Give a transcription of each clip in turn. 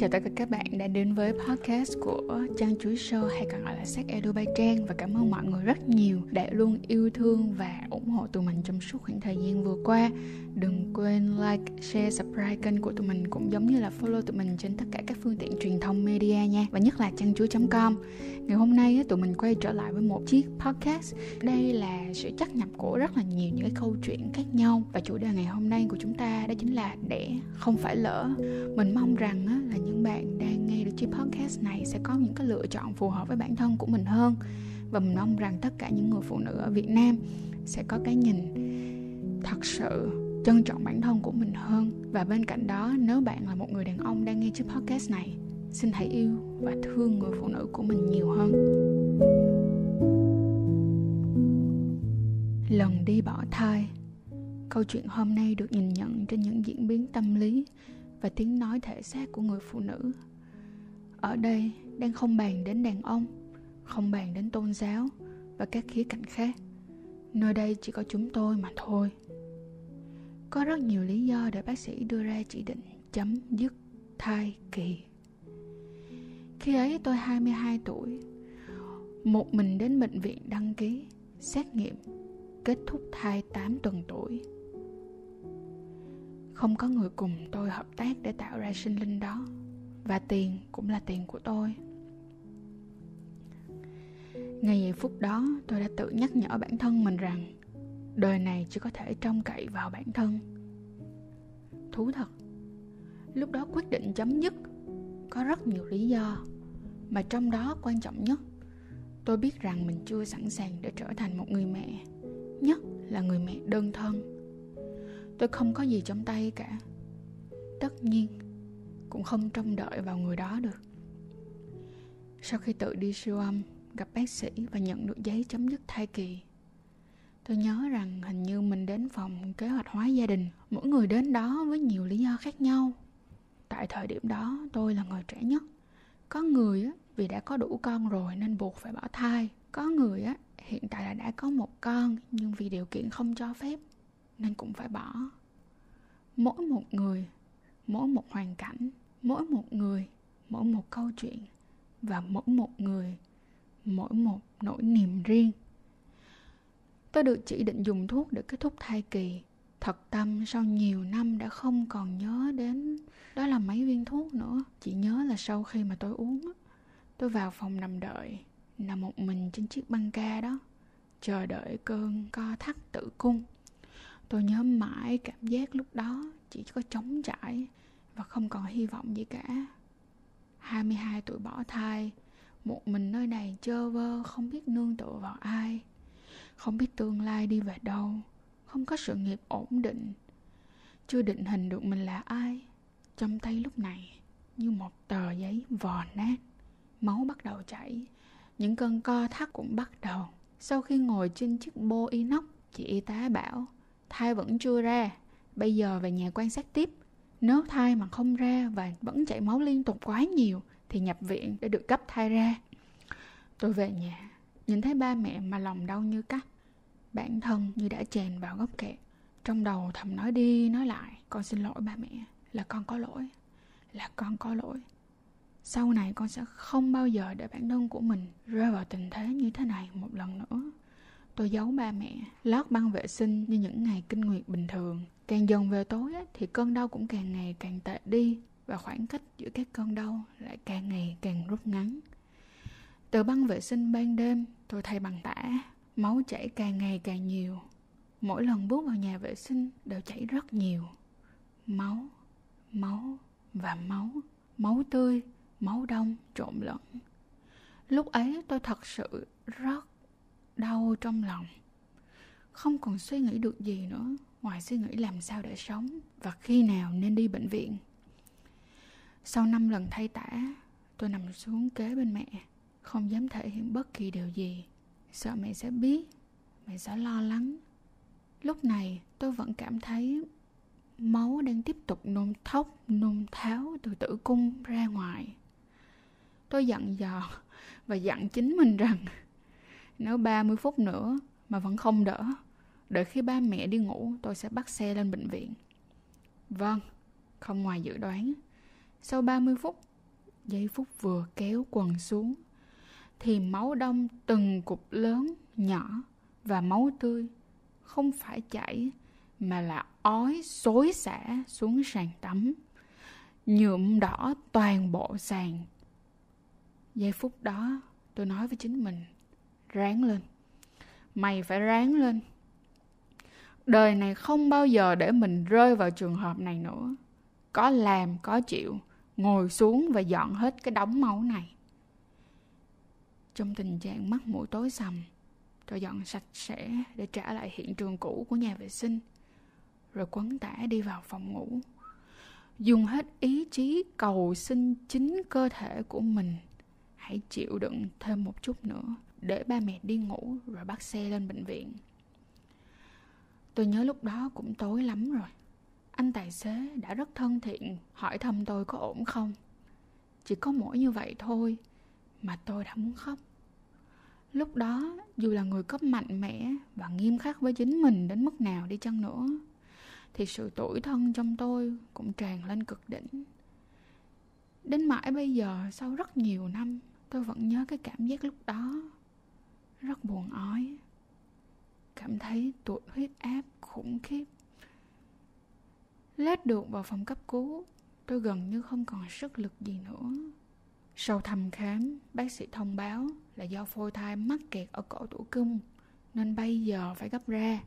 chào tất cả các bạn đã đến với podcast của Trang Chuối Show hay còn gọi là Sắc Edu bay Trang và cảm ơn mọi người rất nhiều đã luôn yêu thương và ủng hộ tụi mình trong suốt khoảng thời gian vừa qua. Đừng quên like, share, subscribe kênh của tụi mình cũng giống như là follow tụi mình trên tất cả các phương tiện truyền thông media nha và nhất là trang chuối.com Ngày hôm nay tụi mình quay trở lại với một chiếc podcast. Đây là sự chắc nhập của rất là nhiều những cái câu chuyện khác nhau và chủ đề ngày hôm nay của chúng ta đó chính là để không phải lỡ. Mình mong rằng là những bạn đang nghe được chiếc podcast này sẽ có những cái lựa chọn phù hợp với bản thân của mình hơn. Và mình mong rằng tất cả những người phụ nữ ở Việt Nam sẽ có cái nhìn thật sự trân trọng bản thân của mình hơn. Và bên cạnh đó, nếu bạn là một người đàn ông đang nghe chiếc podcast này, xin hãy yêu và thương người phụ nữ của mình nhiều hơn. Lần đi bỏ thai. Câu chuyện hôm nay được nhìn nhận trên những diễn biến tâm lý và tiếng nói thể xác của người phụ nữ. Ở đây đang không bàn đến đàn ông, không bàn đến tôn giáo và các khía cạnh khác. Nơi đây chỉ có chúng tôi mà thôi. Có rất nhiều lý do để bác sĩ đưa ra chỉ định chấm dứt thai kỳ. Khi ấy tôi 22 tuổi, một mình đến bệnh viện đăng ký xét nghiệm kết thúc thai 8 tuần tuổi không có người cùng tôi hợp tác để tạo ra sinh linh đó. Và tiền cũng là tiền của tôi. Ngay giây phút đó, tôi đã tự nhắc nhở bản thân mình rằng, đời này chỉ có thể trông cậy vào bản thân. Thú thật, lúc đó quyết định chấm dứt có rất nhiều lý do, mà trong đó quan trọng nhất, tôi biết rằng mình chưa sẵn sàng để trở thành một người mẹ, nhất là người mẹ đơn thân tôi không có gì trong tay cả. Tất nhiên cũng không trông đợi vào người đó được. Sau khi tự đi siêu âm gặp bác sĩ và nhận được giấy chấm dứt thai kỳ tôi nhớ rằng hình như mình đến phòng kế hoạch hóa gia đình mỗi người đến đó với nhiều lý do khác nhau. Tại thời điểm đó tôi là người trẻ nhất. Có người á, vì đã có đủ con rồi nên buộc phải bỏ thai. Có người á, hiện tại là đã có một con nhưng vì điều kiện không cho phép nên cũng phải bỏ. Mỗi một người, mỗi một hoàn cảnh, mỗi một người, mỗi một câu chuyện và mỗi một người, mỗi một nỗi niềm riêng. Tôi được chỉ định dùng thuốc để kết thúc thai kỳ. Thật tâm, sau nhiều năm đã không còn nhớ đến, đó là mấy viên thuốc nữa. Chỉ nhớ là sau khi mà tôi uống tôi vào phòng nằm đợi, nằm một mình trên chiếc băng ca đó, chờ đợi cơn co thắt tử cung tôi nhớ mãi cảm giác lúc đó chỉ có trống trải và không còn hy vọng gì cả. 22 tuổi bỏ thai, một mình nơi này chơ vơ, không biết nương tựa vào ai. Không biết tương lai đi về đâu, không có sự nghiệp ổn định. Chưa định hình được mình là ai. Trong tay lúc này, như một tờ giấy vò nát. Máu bắt đầu chảy, những cơn co thắt cũng bắt đầu. Sau khi ngồi trên chiếc bô inox, chị y tá bảo thai vẫn chưa ra, bây giờ về nhà quan sát tiếp. Nếu thai mà không ra và vẫn chảy máu liên tục quá nhiều thì nhập viện để được cấp thai ra. Tôi về nhà, nhìn thấy ba mẹ mà lòng đau như cắt. Bản thân như đã chèn vào góc kẹt. Trong đầu thầm nói đi nói lại, con xin lỗi ba mẹ, là con có lỗi, là con có lỗi. Sau này con sẽ không bao giờ để bản thân của mình rơi vào tình thế như thế này một lần nữa tôi giấu ba mẹ, lót băng vệ sinh như những ngày kinh nguyệt bình thường. Càng dần về tối thì cơn đau cũng càng ngày càng tệ đi, và khoảng cách giữa các cơn đau lại càng ngày càng rút ngắn. Từ băng vệ sinh ban đêm, tôi thay bằng tả, máu chảy càng ngày càng nhiều. Mỗi lần bước vào nhà vệ sinh đều chảy rất nhiều. Máu máu và máu máu tươi, máu đông trộn lẫn. Lúc ấy tôi thật sự rất đau trong lòng. Không còn suy nghĩ được gì nữa, ngoài suy nghĩ làm sao để sống và khi nào nên đi bệnh viện. Sau năm lần thay tả, tôi nằm xuống kế bên mẹ, không dám thể hiện bất kỳ điều gì. Sợ mẹ sẽ biết, mẹ sẽ lo lắng. Lúc này, tôi vẫn cảm thấy máu đang tiếp tục nôn thốc, nôn tháo từ tử cung ra ngoài. Tôi dặn dò và dặn chính mình rằng nếu 30 phút nữa mà vẫn không đỡ Đợi khi ba mẹ đi ngủ tôi sẽ bắt xe lên bệnh viện. Vâng, không ngoài dự đoán. Sau 30 phút giây phút vừa kéo quần xuống thì máu đông từng cục lớn nhỏ và máu tươi không phải chảy mà là ói xối xả xuống sàn tắm nhuộm đỏ toàn bộ sàn. Giây phút đó tôi nói với chính mình ráng lên. Mày phải ráng lên. Đời này không bao giờ để mình rơi vào trường hợp này nữa. Có làm, có chịu, ngồi xuống và dọn hết cái đống máu này. Trong tình trạng mắt mũi tối sầm, tôi dọn sạch sẽ để trả lại hiện trường cũ của nhà vệ sinh, rồi quấn tả đi vào phòng ngủ. Dùng hết ý chí cầu xin chính cơ thể của mình, hãy chịu đựng thêm một chút nữa để ba mẹ đi ngủ rồi bắt xe lên bệnh viện. Tôi nhớ lúc đó cũng tối lắm rồi. Anh tài xế đã rất thân thiện, hỏi thăm tôi có ổn không? Chỉ có mỗi như vậy thôi mà tôi đã muốn khóc. Lúc đó, dù là người cấp mạnh mẽ và nghiêm khắc với chính mình đến mức nào đi chăng nữa, thì sự tủi thân trong tôi cũng tràn lên cực đỉnh. Đến mãi bây giờ, sau rất nhiều năm, tôi vẫn nhớ cái cảm giác lúc đó rất buồn ói. Cảm thấy tụt huyết áp, khủng khiếp. Lết được vào phòng cấp cứu, tôi gần như không còn sức lực gì nữa. Sau thăm khám, bác sĩ thông báo là do phôi thai mắc kẹt ở cổ tử cung, nên bây giờ phải gấp ra.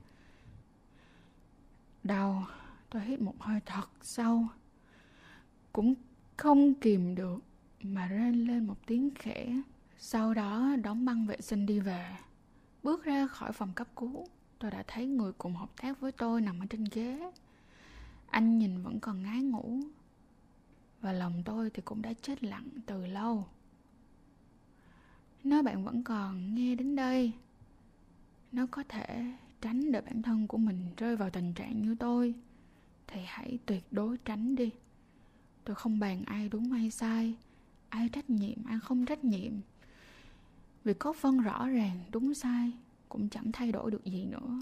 Đau tôi hít một hơi thật sâu. Cũng không kìm được mà rên lên một tiếng khẽ sau đó, đóng băng vệ sinh đi về. Bước ra khỏi phòng cấp cứu, tôi đã thấy người cùng hợp tác với tôi nằm ở trên ghế. Anh nhìn vẫn còn ngái ngủ. Và lòng tôi thì cũng đã chết lặng từ lâu. Nếu bạn vẫn còn nghe đến đây nếu có thể tránh để bản thân của mình rơi vào tình trạng như tôi, thì hãy tuyệt đối tránh đi. Tôi không bàn ai đúng hay sai, ai trách nhiệm, ai không trách nhiệm vì có phân rõ ràng, đúng sai, cũng chẳng thay đổi được gì nữa.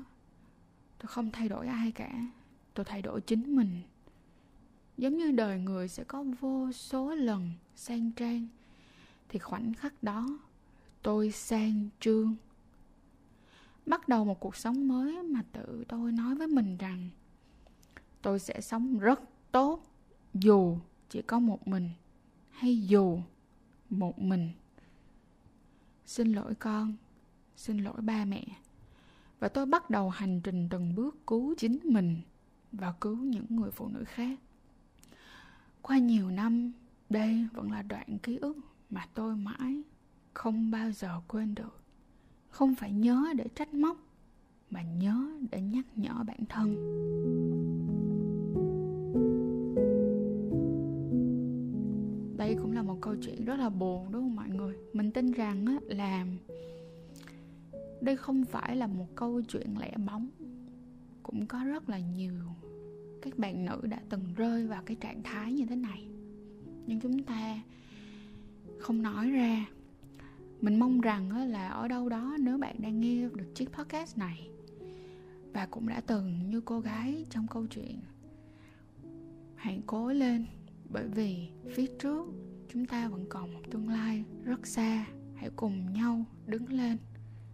Tôi không thay đổi ai cả. Tôi thay đổi chính mình. Giống như đời người sẽ có vô số lần sang trang, thì khoảnh khắc đó, tôi sang trương. Bắt đầu một cuộc sống mới mà tự tôi nói với mình rằng, tôi sẽ sống rất tốt, dù chỉ có một mình, hay dù một mình xin lỗi con, xin lỗi ba mẹ. Và tôi bắt đầu hành trình từng bước cứu chính mình và cứu những người phụ nữ khác. Qua nhiều năm, đây vẫn là đoạn ký ức mà tôi mãi không bao giờ quên được. Không phải nhớ để trách móc, mà nhớ để nhắc nhở bản thân. Đây cũng là một câu chuyện rất là buồn, đúng không mọi rồi. Mình tin rằng á, là đây không phải là một câu chuyện lẻ bóng. Cũng có rất là nhiều các bạn nữ đã từng rơi vào cái trạng thái như thế này. Nhưng chúng ta không nói ra. Mình mong rằng là ở đâu đó nếu bạn đang nghe được chiếc podcast này và cũng đã từng như cô gái trong câu chuyện hãy cố lên bởi vì phía trước chúng ta vẫn còn một tương lai rất xa. Hãy cùng nhau đứng lên.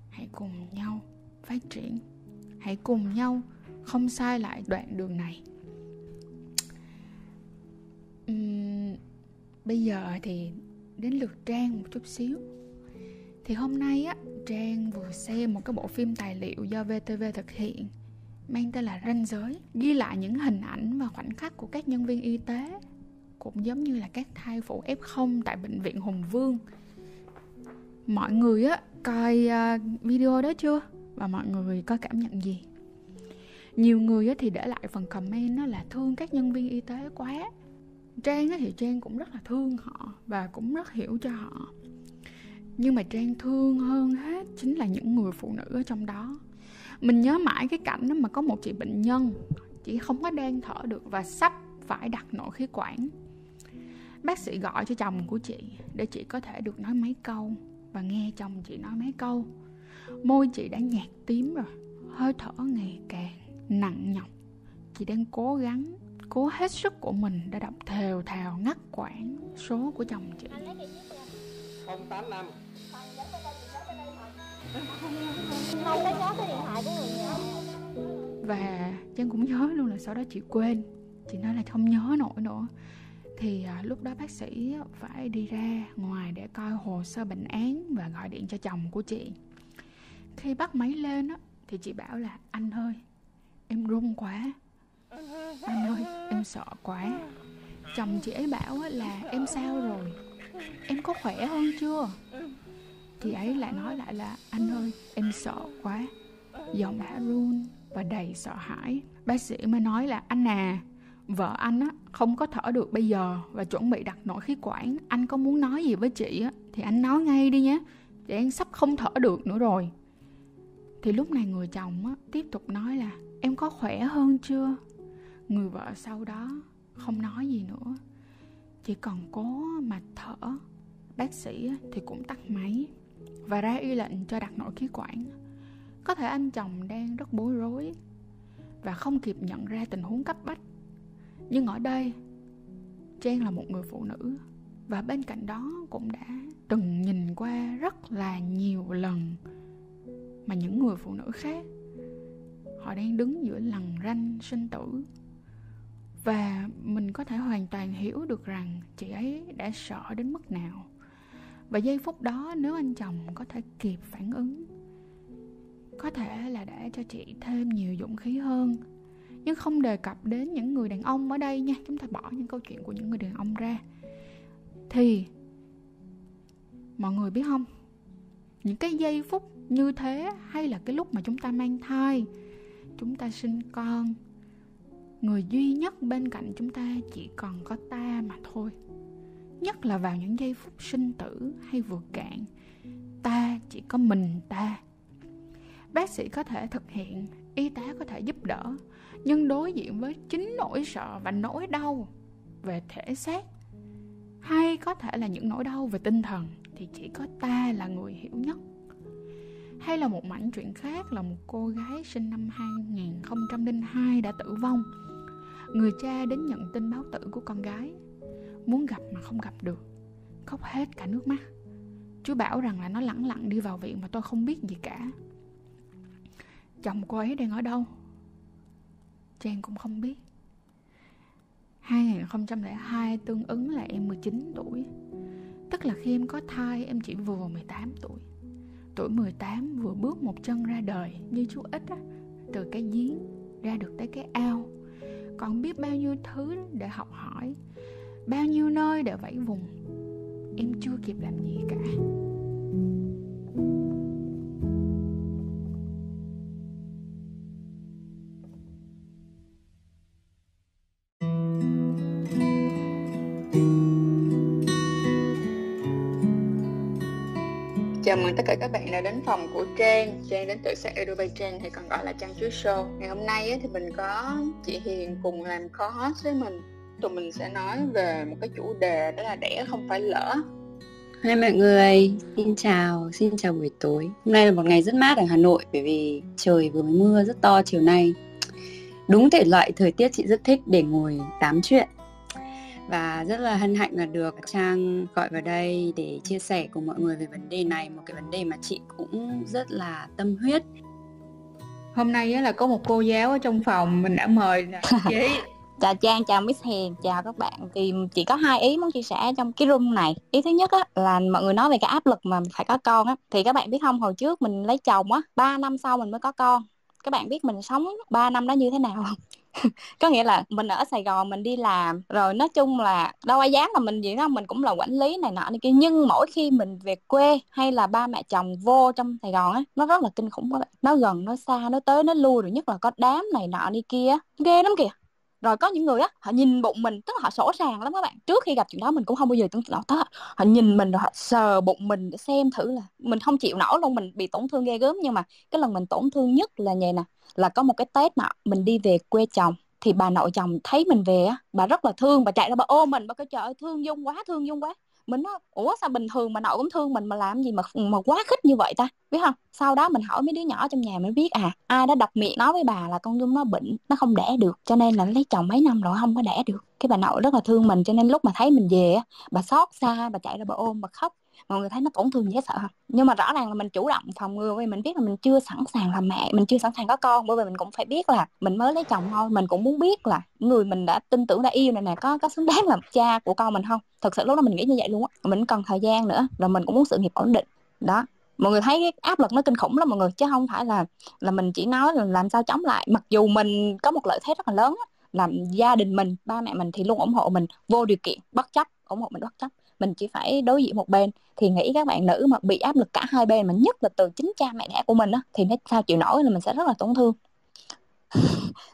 Hãy cùng nhau phát triển. Hãy cùng nhau không sai lại đoạn đường này. Uhm, bây giờ thì đến lượt trang một chút xíu. Thì hôm nay á trang vừa xem một cái bộ phim tài liệu do vtv thực hiện mang tên là ranh giới ghi lại những hình ảnh và khoảnh khắc của các nhân viên y tế cũng giống như là các thai phụ f0 tại bệnh viện hùng vương. Mọi người á, coi ờ, video đó chưa? Và mọi người có cảm nhận gì? Nhiều người á thì để lại phần comment nó là thương các nhân viên y tế quá. Trang á thì trang cũng rất là thương họ và cũng rất hiểu cho họ. Nhưng mà trang thương hơn hết chính là những người phụ nữ ở trong đó. Mình nhớ mãi cái cảnh đó mà có một chị bệnh nhân chỉ không có đang thở được và sắp phải đặt nội khí quản bác sĩ gọi cho chồng của chị để chị có thể được nói mấy câu và nghe chồng chị nói mấy câu. Môi chị đã nhạt tím rồi, hơi thở ngày càng nặng nhọc. Chị đang cố gắng, cố hết sức của mình để đọc thều thào ngắt quãng số của chồng chị. 085 không lấy nhớ cái điện thoại của người và Trang cũng nhớ luôn là sau đó chị quên. Chị nói là không nhớ nổi nữa thì à, lúc đó bác sĩ phải đi ra ngoài để coi hồ sơ bệnh án và gọi điện cho chồng của chị. Khi bắt máy lên á, thì chị bảo là anh ơi em run quá. Anh ơi em sợ quá. Chồng chị ấy bảo là em sao rồi? Em có khỏe hơn chưa? Chị ấy lại nói lại là anh ơi em sợ quá. Giọng đã run và đầy sợ hãi. Bác sĩ mới nói là anh à vợ anh á, không có thở được bây giờ và chuẩn bị đặt nội khí quản. Anh có muốn nói gì với chị á, thì anh nói ngay đi nhé. Chị em sắp không thở được nữa rồi. Thì lúc này người chồng á, tiếp tục nói là, em có khỏe hơn chưa? Người vợ sau đó không nói gì nữa. Chỉ còn cố mà thở. Bác sĩ thì cũng tắt máy và ra y lệnh cho đặt nội khí quản. Có thể anh chồng đang rất bối rối và không kịp nhận ra tình huống cấp bách nhưng ở đây, trang là một người phụ nữ và bên cạnh đó cũng đã từng nhìn qua rất là nhiều lần mà những người phụ nữ khác. Họ đang đứng giữa lằn ranh sinh tử. Và mình có thể hoàn toàn hiểu được rằng chị ấy đã sợ đến mức nào. Và giây phút đó nếu anh chồng có thể kịp phản ứng, có thể là đã cho chị thêm nhiều dũng khí hơn nhưng không đề cập đến những người đàn ông ở đây nha. Chúng ta bỏ những câu chuyện của những người đàn ông ra. Thì, mọi người biết không? Những cái giây phút như thế hay là cái lúc mà chúng ta mang thai, chúng ta sinh con, người duy nhất bên cạnh chúng ta chỉ còn có ta mà thôi. Nhất là vào những giây phút sinh tử hay vượt cạn, ta chỉ có mình ta. Bác sĩ có thể thực hiện y tá có thể giúp đỡ, nhưng đối diện với chính nỗi sợ và nỗi đau về thể xác, hay có thể là những nỗi đau về tinh thần, thì chỉ có ta là người hiểu nhất. Hay là một mảnh chuyện khác là một cô gái sinh năm 2002 đã tử vong. Người cha đến nhận tin báo tử của con gái. Muốn gặp mà không gặp được. Khóc hết cả nước mắt. Chú bảo rằng là nó lẳng lặng đi vào viện mà tôi không biết gì cả chồng cô ấy đang ở đâu? Trang cũng không biết. 2002 tương ứng là em 19 tuổi. Tức là khi em có thai, em chỉ vừa 18 tuổi. Tuổi 18 vừa bước một chân ra đời Như chú ít á, Từ cái giếng ra được tới cái ao. Còn biết bao nhiêu thứ để học hỏi, Bao nhiêu nơi để vẫy vùng, Em chưa kịp làm gì cả. Chào mừng tất cả các bạn đã đến phòng của Trang. Trang đến từ xã Azerbaijan hay còn gọi là Trang Chuối Show. Ngày hôm nay ấy, thì mình có chị Hiền cùng làm co-host với mình. Tụi mình sẽ nói về một cái chủ đề đó là đẻ không phải lỡ. Hai mọi người, xin chào, xin chào buổi tối. Hôm nay là một ngày rất mát ở Hà Nội Bởi vì trời vừa mới mưa rất to chiều nay. Đúng thể loại thời tiết chị rất thích để ngồi tám chuyện và rất là hân hạnh là được Trang gọi vào đây để chia sẻ cùng mọi người về vấn đề này một cái vấn đề mà chị cũng rất là tâm huyết. Hôm nay là có một cô giáo ở trong phòng mình đã mời chị. Chào Trang chào Miss Hiền chào các bạn. Thì chỉ có hai ý muốn chia sẻ trong cái room này. Ý thứ nhất á là mọi người nói về cái áp lực mà phải có con á. Thì các bạn biết không hồi trước mình lấy chồng á ba năm sau mình mới có con. Các bạn biết mình sống 3 năm đó như thế nào không có nghĩa là mình ở Sài Gòn mình đi làm, rồi nói chung là đâu ai dám là mình gì đó, mình cũng là quản lý này nọ này kia. Nhưng mỗi khi mình về quê hay là ba mẹ chồng vô trong Sài Gòn á, nó rất là kinh khủng các bạn nó gần, nó xa, nó tới, nó lui rồi, nhất là có đám này nọ đi kia ghê lắm kìa rồi có những người á, họ nhìn bụng mình, tức là họ sổ sàng lắm các bạn. Trước khi gặp chuyện đó mình cũng không bao giờ tưởng tượng đó họ nhìn mình rồi họ sờ bụng mình để xem thử là mình không chịu nổi luôn, mình bị tổn thương ghê gớm. Nhưng mà cái lần mình tổn thương nhất là vậy nè, là có một cái tết mà mình đi về quê chồng, thì bà nội chồng thấy mình về á, bà rất là thương, bà chạy ra bà ôm mình, bà kêu, trời ơi, thương dung quá, thương dung quá mình nói ủa sao bình thường mà nội cũng thương mình mà làm gì mà mà quá khích như vậy ta? Biết không? Sau đó mình hỏi mấy đứa nhỏ trong nhà mới biết à ai đã đọc miệng nói với bà là con dung nó bệnh, nó không đẻ được, cho nên là lấy chồng mấy năm rồi không có đẻ được. Cái bà nội rất là thương mình, cho nên lúc mà thấy mình về bà xót xa, bà chạy ra bà ôm, bà khóc mọi người thấy nó tổn thương dễ sợ không? Nhưng mà rõ ràng là mình chủ động phòng ngừa vì mình biết là mình chưa sẵn sàng làm mẹ mình chưa sẵn sàng có con. Bởi vì mình cũng phải biết là mình mới lấy chồng thôi. Mình cũng muốn biết là người mình đã tin tưởng đã yêu này nè có có xứng đáng làm cha của con mình không? Thật sự lúc đó mình nghĩ như vậy luôn á. Mình cần thời gian nữa rồi mình cũng muốn sự nghiệp ổn định. Đó. Mọi người thấy cái áp lực nó kinh khủng lắm mọi người chứ không phải là là mình chỉ nói là làm sao chống lại. Mặc dù mình có một lợi thế rất là lớn á, làm gia đình mình ba mẹ mình thì luôn ủng hộ mình vô điều kiện bất chấp ủng hộ mình bất chấp mình chỉ phải đối diện một bên. Thì nghĩ các bạn nữ mà bị áp lực cả hai bên mà nhất là từ chính cha mẹ đẻ của mình á, thì nó sao chịu nổi là mình sẽ rất là tổn thương.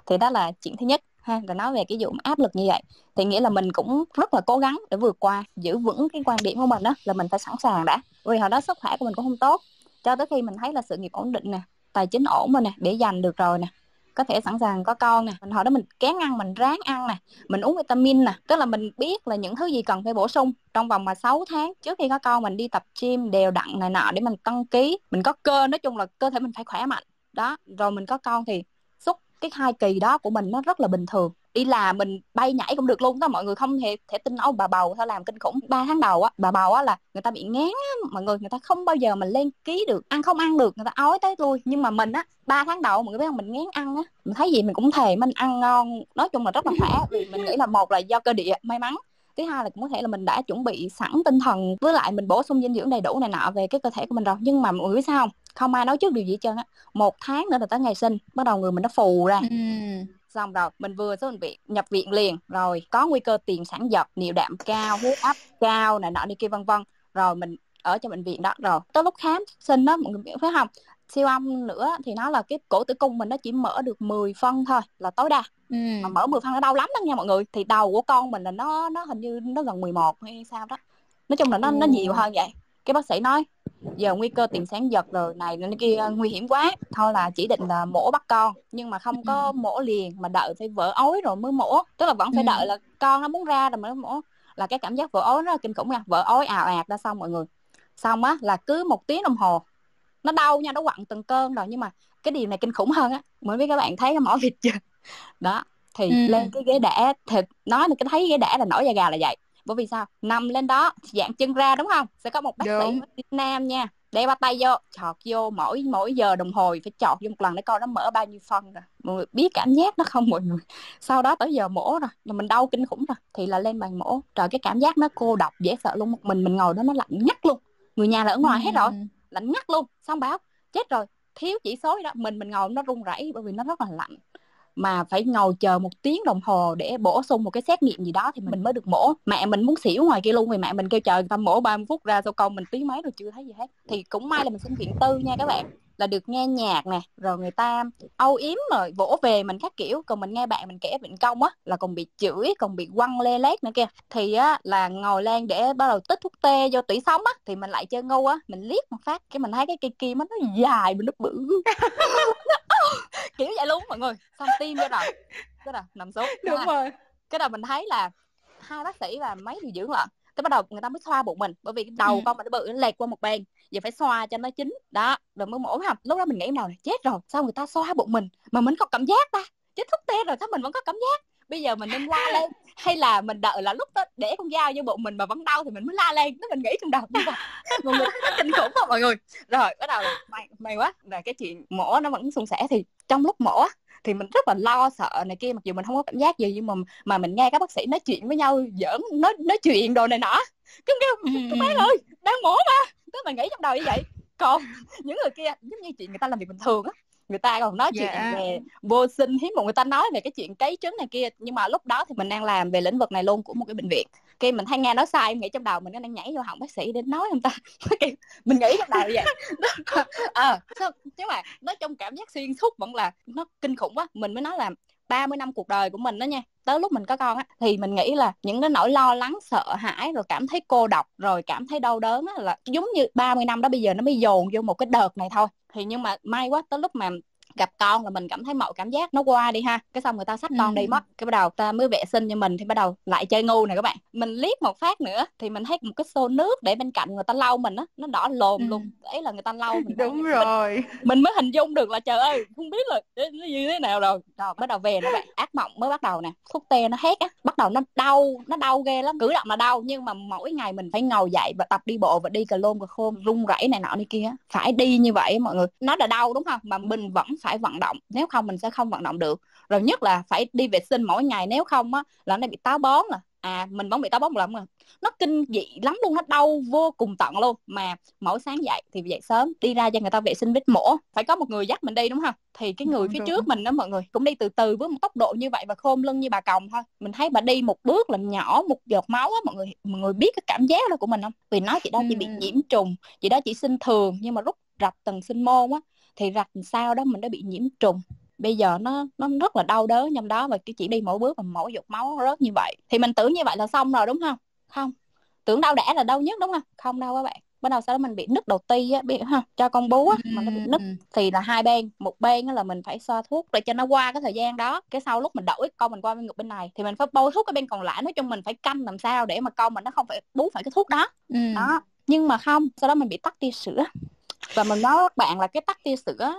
Thì đó là chuyện thứ nhất ha, rồi nói về cái vụ áp lực như vậy. Thì nghĩa là mình cũng rất là cố gắng để vượt qua, giữ vững cái quan điểm của mình đó là mình phải sẵn sàng đã. Vì hồi đó sức khỏe của mình cũng không tốt, cho tới khi mình thấy là sự nghiệp ổn định nè, tài chính ổn rồi nè, để dành được rồi nè có thể sẵn sàng có con nè. Mình hồi đó mình kén ăn, mình ráng ăn nè. Mình uống vitamin nè. Tức là mình biết là những thứ gì cần phải bổ sung. Trong vòng mà 6 tháng trước khi có con, mình đi tập gym đều đặn này nọ để mình tăng ký. Mình có cơ, nói chung là cơ thể mình phải khỏe mạnh. Đó, rồi mình có con thì suốt cái hai kỳ đó của mình nó rất là bình thường đi làm mình bay nhảy cũng được luôn đó, mọi người không thể thể tin ông bà bầu sao làm kinh khủng ba tháng đầu á. Bà bầu á là người ta bị ngán á, mọi người người ta không bao giờ mà lên ký được, ăn không ăn được, người ta ói tới lui. Nhưng mà mình á, ba tháng đầu mọi người biết không, mình ngán ăn á. Mình thấy gì mình cũng thèm mình ăn ngon, nói chung là rất là khỏe. Vì mình nghĩ là một là do cơ địa may mắn, thứ hai là cũng có thể là mình đã chuẩn bị sẵn tinh thần, với lại mình bổ sung dinh dưỡng đầy đủ này nọ về cái cơ thể của mình rồi. Nhưng mà mọi người biết sao không? Không ai nói trước điều gì hết trơn á. Một tháng nữa là tới ngày sinh, bắt đầu người mình nó phù ra. Ừ xong rồi mình vừa xuống bệnh viện nhập viện liền. Rồi có nguy cơ tiền sản giật niệu đạm cao huyết áp cao này nọ đi kia vân vân. Rồi mình ở trong bệnh viện đó. Rồi tới lúc khám sinh đó mọi người biết phải không? Siêu âm nữa thì nó là cái cổ tử cung mình nó chỉ mở được 10 phân thôi là tối đa. Ừ. mà mở 10 phân nó đau lắm đó nha mọi người. Thì đầu của con mình là nó nó hình như nó gần 11 hay sao đó. Nói chung là nó nó nhiều hơn vậy cái bác sĩ nói giờ nguy cơ tiền sản giật rồi này này kia nguy hiểm quá thôi là chỉ định là mổ bắt con. Nhưng mà không có mổ liền mà đợi phải vỡ ối rồi mới mổ. Tức là vẫn phải Ừ. đợi là con nó muốn ra rồi mới mổ. Là cái cảm giác vỡ ối là kinh khủng nha. Vỡ ối ào ạt ra xong mọi người. Xong á là cứ một tiếng đồng hồ. Nó đau nha nó quặn từng cơn rồi nhưng mà cái điều này kinh khủng hơn á. Mới biết các bạn thấy cái mỏ vịt chưa? Đó thì Ừ. lên cái ghế đẻ thì nói là cái thấy ghế đẻ là nổi da gà là vậy bởi vì sao? Nằm lên đó dạng chân ra đúng không? Sẽ có một bác Đúng. sĩ Việt Nam nha. Đeo ba tay vô chọt vô mỗi mỗi giờ đồng hồ phải chọt vô một lần để coi nó mở bao nhiêu phân rồi. Mọi người biết cảm giác đó không mọi người? Sau đó tới giờ mổ rồi là mình đau kinh khủng rồi thì là lên bàn mổ. Trời cái cảm giác nó cô độc dễ sợ luôn. Một mình mình ngồi đó nó lạnh ngắt luôn. Người nhà là ở ngoài hết rồi Ừ. lạnh ngắt luôn. Xong báo chết rồi thiếu chỉ số đó. Mình mình ngồi nó run rẩy bởi vì nó rất là lạnh mà phải ngồi chờ một tiếng đồng hồ để bổ sung một cái xét nghiệm gì đó thì mình mới được mổ. Mẹ mình muốn xỉu ngoài kia luôn vì mẹ mình kêu chờ tao mổ 30 phút ra sau công mình tí mấy rồi chưa thấy gì hết. Thì cũng may là mình xin viện tư nha các bạn, là được nghe nhạc nè, rồi người ta âu yếm rồi vỗ về mình các kiểu. Còn mình nghe bạn mình kể bệnh công á, là còn bị chửi, còn bị quăng lê lét nữa kia thì á, là ngồi lên để bắt đầu tích thuốc tê vô tủy sống á, thì mình lại chơi ngu á. Mình liếc một phát cái mình thấy cái cây kim nó dài mà nó bự. kiểu vậy luôn mọi người. Xong tim vô rồi cái đầu nằm xuống. Đúng Ha. rồi. cái đầu mình thấy là hai bác sĩ và mấy điều dưỡng lận. Cái bắt đầu người ta mới xoa bụng mình. Bởi vì cái đầu Ừ. con mình nó bự nó lệch qua một bên. Giờ phải xoa cho nó chín. Đó rồi mới mổ không lúc đó mình nghĩ đầu này chết rồi. Sao người ta xoa bụng mình mà mình có cảm giác ta? Chết thuốc tê rồi sao mình vẫn có cảm giác bây giờ mình nên la lên. Hay là mình đợi là lúc đó để con dao vô bụng mình mà vẫn đau thì mình mới la lên. Nó mình nghĩ trong đầu như vậy. Mọi người kinh khủng không mọi người. Rồi bắt đầu là may may quá. Là cái chuyện mổ nó vẫn suôn sẻ. Thì trong lúc mổ thì mình rất là lo sợ này kia. Mặc dù mình không có cảm giác gì nhưng mà mà mình nghe các bác sĩ nói chuyện với nhau giỡn nói nói chuyện đồ này nọ. Cứ kêu các bác ơi đang mổ mà. Tức mình nghĩ trong đầu như vậy. Còn những người kia giống như chuyện người ta làm việc bình thường á người ta còn nói chuyện Dạ. về vô sinh hiếm một người ta nói về cái chuyện cấy trứng này kia nhưng mà lúc đó thì mình đang làm về lĩnh vực này luôn của một cái bệnh viện. Khi mình thấy nghe nói sai em nghĩ trong đầu mình nó đang nhảy vô họng bác sĩ để nói không ta? Mình nghĩ trong đầu vậy. Ờ sao- nhưng mà nói chung cảm giác xuyên suốt vẫn là nó kinh khủng quá. Mình mới nói là 30 năm cuộc đời của mình đó nha. Tới lúc mình có con á, thì mình nghĩ là những cái nỗi lo lắng, sợ hãi, rồi cảm thấy cô độc, rồi cảm thấy đau đớn á, là giống như 30 năm đó bây giờ nó mới dồn vô một cái đợt này thôi. Thì nhưng mà may quá, tới lúc mà gặp con là mình cảm thấy mọi cảm giác nó qua đi ha. Cái xong người ta xách con đi mất. Cái bắt đầu ta mới vệ sinh cho mình thì bắt đầu lại chơi ngu này các bạn. Mình liếc một phát nữa thì mình thấy một cái xô nước để bên cạnh người ta lau mình á nó đỏ lồm ừ. luôn. Ấy là người ta lau mình đúng rồi mình, mình mới hình dung được là trời ơi không biết là nó như thế nào rồi. Rồi bắt đầu về nó bạn. Ác mộng mới bắt đầu nè. Thuốc tê nó hết á bắt đầu nó đau nó đau ghê lắm. Cử động là đau nhưng mà mỗi ngày mình phải ngồi dậy và tập đi bộ và đi cà lôn cà khôn rung rẩy này nọ đi kia phải đi như vậy mọi người. Nó là đau đúng không? Mà mình vẫn phải vận động nếu không mình sẽ không vận động được. Rồi nhất là phải đi vệ sinh mỗi ngày nếu không á là nó bị táo bón à. À mình vẫn bị táo bón một lần mà. Nó kinh dị lắm luôn nó đau vô cùng tận luôn. Mà mỗi sáng dậy thì dậy sớm đi ra cho người ta vệ sinh vết mổ. Phải có một người dắt mình đi đúng không? Thì cái người đúng, phía đúng. trước mình đó mọi người cũng đi từ từ với một tốc độ như vậy và khom lưng như bà còng thôi. Mình thấy bà đi một bước làm nhỏ một giọt máu á mọi người mọi người biết cái cảm giác đó của mình không? Vì nó chị đó chỉ bị nhiễm trùng chị đó chỉ sinh thường nhưng mà rút rạch từng sinh môn á thì rạch sao đó mình đã bị nhiễm trùng. Bây giờ nó nó rất là đau đớn trong đó và chỉ đi mỗi bước và mỗi giọt máu rớt như vậy. Thì mình tưởng như vậy là xong rồi đúng không? Không. Tưởng đau đẻ là đau nhất đúng không? Không đâu các bạn. Bắt đầu sau đó mình bị nứt đầu ti á biết không? Cho con bú á mà nó bị nứt. Thì là hai bên một bên là mình phải xoa thuốc để cho nó qua cái thời gian đó. Cái sau lúc mình đổi con mình qua bên ngực bên này thì mình phải bôi thuốc cái bên còn lại. Nói chung mình phải canh làm sao để mà con mình nó không phải bú phải cái thuốc đó. Ừ. đó. Nhưng mà không sau đó mình bị tắc tia sữa và mình nói các bạn là cái tắc tia sữa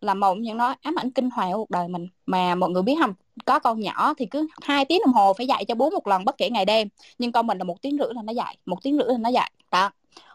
là một những nó ám ảnh kinh hoàng của cuộc đời mình. Mà mọi người biết không, có con nhỏ thì cứ hai tiếng đồng hồ phải dạy cho bố một lần bất kể ngày đêm. Nhưng con mình là một tiếng rưỡi là nó dạy, một tiếng rưỡi là nó dạy. Đó.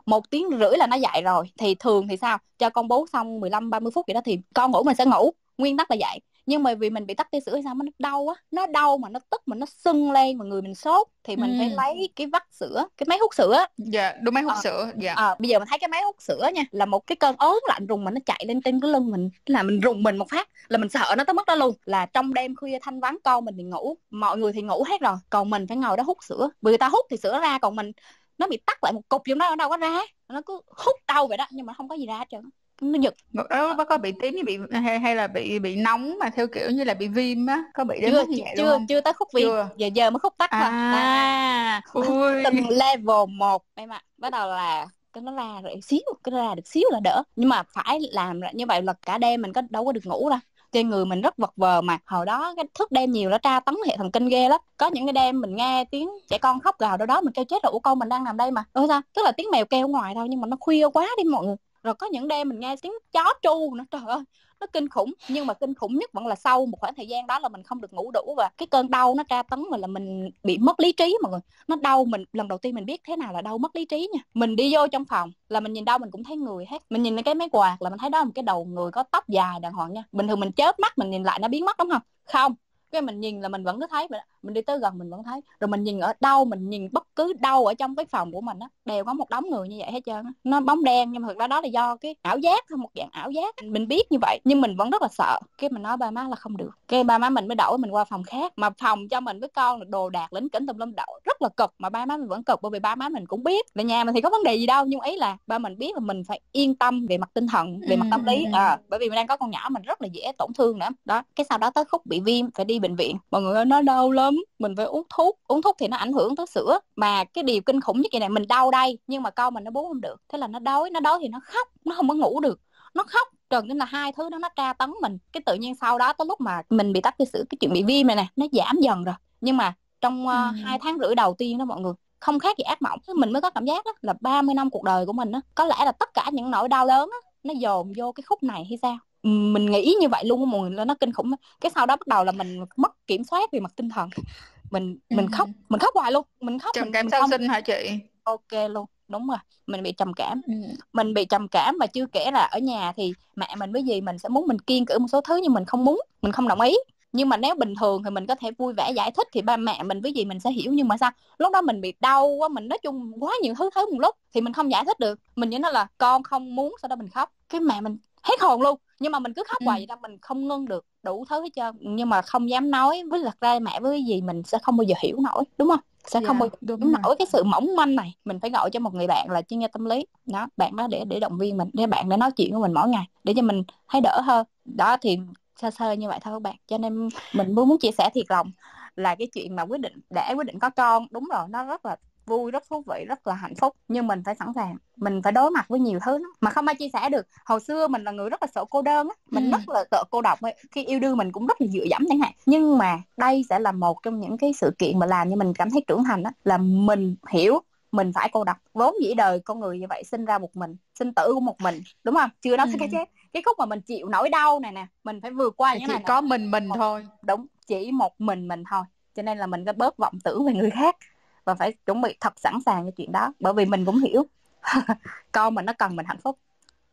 Một tiếng rưỡi là nó dạy rồi, thì thường thì sao? Cho con bố xong 15 30 phút vậy đó thì con ngủ mình sẽ ngủ. Nguyên tắc là vậy nhưng mà vì mình bị tắc tia sữa hay sao nó đau á nó đau mà nó tức mà nó sưng lên mà người mình sốt thì mình ừ. phải lấy cái vắt sữa cái máy hút sữa. Dạ đúng máy hút à, sữa dạ. à, bây giờ mình thấy cái máy hút sữa nha là một cái cơn ớn lạnh rùng mà nó chạy lên trên cái lưng mình là mình rùng mình một phát là mình sợ nó tới mất đó luôn. Là trong đêm khuya thanh vắng con mình thì ngủ mọi người thì ngủ hết rồi còn mình phải ngồi đó hút sữa. Vì người ta hút thì sữa ra còn mình nó bị tắt lại một cục trong đó nó đâu có ra nó cứ hút đau vậy đó nhưng mà không có gì ra hết trơn nó giật đó có bị tím bị hay, hay là bị bị nóng mà theo kiểu như là bị viêm á có bị đến chưa như vậy chưa chưa tới khúc viêm chưa. giờ giờ mới khúc tắt à, à. từng level 1 em ạ. Bắt đầu là cái nó ra rồi xíu cái nó ra được xíu là đỡ. Nhưng mà phải làm như vậy là cả đêm mình có đâu có được ngủ đâu. Trên người mình rất vật vờ mà. Hồi đó cái thức đêm nhiều nó tra tấn hệ thần kinh ghê lắm. Có những cái đêm mình nghe tiếng trẻ con khóc gào đâu đó mình kêu chết rồi con mình đang nằm đây mà. Ơ sao? Tức là tiếng mèo kêu ngoài thôi nhưng mà nó khuya quá đi mọi người rồi có những đêm mình nghe tiếng chó tru nữa, trời ơi, nó kinh khủng. Nhưng mà kinh khủng nhất vẫn là sau một khoảng thời gian đó là mình không được ngủ đủ và cái cơn đau nó tra tấn mình là mình bị mất lý trí mọi người. Nó đau mình, lần đầu tiên mình biết thế nào là đau mất lý trí nha. Mình đi vô trong phòng là mình nhìn đâu mình cũng thấy người hết. Mình nhìn cái máy quạt là mình thấy đó là một cái đầu người có tóc dài đàng hoàng nha. Bình thường mình chớp mắt mình nhìn lại nó biến mất đúng không? Không. Cái mình nhìn là mình vẫn cứ thấy vậy mình đi tới gần mình vẫn thấy. Rồi mình nhìn ở đâu mình nhìn bất cứ đâu ở trong cái phòng của mình á đều có một đống người như vậy hết trơn á. Nó bóng đen nhưng mà thực ra đó là do cái ảo giác thôi một dạng ảo giác mình biết như vậy nhưng mình vẫn rất là sợ. Cái mình nói ba má là không được. Cái ba má mình mới đổi mình qua phòng khác mà phòng cho mình với con là đồ đạc lĩnh kỉnh tùm lum đậu rất là cực mà ba má mình vẫn cực bởi vì ba má mình cũng biết. Là nhà mình thì có vấn đề gì đâu nhưng ý là ba mình biết là mình phải yên tâm về mặt tinh thần về mặt tâm lý à, bởi vì mình đang có con nhỏ mình rất là dễ tổn thương nữa. Đó cái sau đó tới khúc bị viêm phải đi bệnh viện. Mọi người ơi nó đau lắm mình phải uống thuốc uống thuốc thì nó ảnh hưởng tới sữa. Mà cái điều kinh khủng nhất vậy này mình đau đây nhưng mà con mình nó bú không được. Thế là nó đói nó đói thì nó khóc nó không có ngủ được. Nó khóc trần nên là hai thứ đó nó tra tấn mình. Cái tự nhiên sau đó tới lúc mà mình bị tắc tia sữa cái chuyện bị viêm này nè nó giảm dần rồi. Nhưng mà trong uh, ừ. hai tháng rưỡi đầu tiên đó mọi người không khác gì ác mộng. Mình mới có cảm giác đó, là 30 năm cuộc đời của mình đó, có lẽ là tất cả những nỗi đau lớn đó, nó dồn vô cái khúc này hay sao mình nghĩ như vậy luôn mọi người nó kinh khủng cái sau đó bắt đầu là mình mất kiểm soát về mặt tinh thần. Mình mình ừ. khóc mình khóc hoài luôn mình khóc trầm mình, cảm mình sau không... sinh hả chị? Ok luôn đúng rồi mình bị trầm cảm. Ừ. mình bị trầm cảm và chưa kể là ở nhà thì mẹ mình với gì mình sẽ muốn mình kiên cử một số thứ nhưng mình không muốn mình không đồng ý. Nhưng mà nếu bình thường thì mình có thể vui vẻ giải thích thì ba mẹ mình với gì mình sẽ hiểu. Nhưng mà sao? Lúc đó mình bị đau quá mình nói chung quá nhiều thứ thứ một lúc thì mình không giải thích được. Mình như nó là con không muốn sau đó mình khóc. Cái mẹ mình hết hồn luôn. Nhưng mà mình cứ khóc ừ. hoài vậy đó mình không ngưng được đủ thứ hết trơn. Nhưng mà không dám nói với thật ra mẹ với gì mình sẽ không bao giờ hiểu nổi đúng không? Sẽ yeah, không bao giờ hiểu nổi cái sự mỏng manh này. Mình phải gọi cho một người bạn là chuyên gia tâm lý. Đó bạn đó để để động viên mình để bạn để nói chuyện với mình mỗi ngày để cho mình thấy đỡ hơn. Đó thì sơ sơ như vậy thôi các bạn. Cho nên mình muốn muốn chia sẻ thiệt lòng là cái chuyện mà quyết định để quyết định có con đúng rồi nó rất là vui rất thú vị rất là hạnh phúc. Nhưng mình phải sẵn sàng mình phải đối mặt với nhiều thứ lắm. mà không ai chia sẻ được. Hồi xưa mình là người rất là sợ cô đơn á. Mình ừ. rất là sợ cô độc ấy. khi yêu đương mình cũng rất là dựa dẫm chẳng hạn. Nhưng mà đây sẽ là một trong những cái sự kiện mà làm cho mình cảm thấy trưởng thành á. Là mình hiểu mình phải cô độc. Vốn dĩ đời con người như vậy sinh ra một mình sinh tử của một mình đúng không? Chưa nói ừ. cái chết. Cái khúc mà mình chịu nỗi đau này nè mình phải vượt qua những chỉ này có mình mình thôi. Đúng chỉ một mình mình thôi. Cho nên là mình có bớt vọng tưởng về người khác và phải chuẩn bị thật sẵn sàng cho chuyện đó bởi vì mình cũng hiểu. Con mình nó cần mình hạnh phúc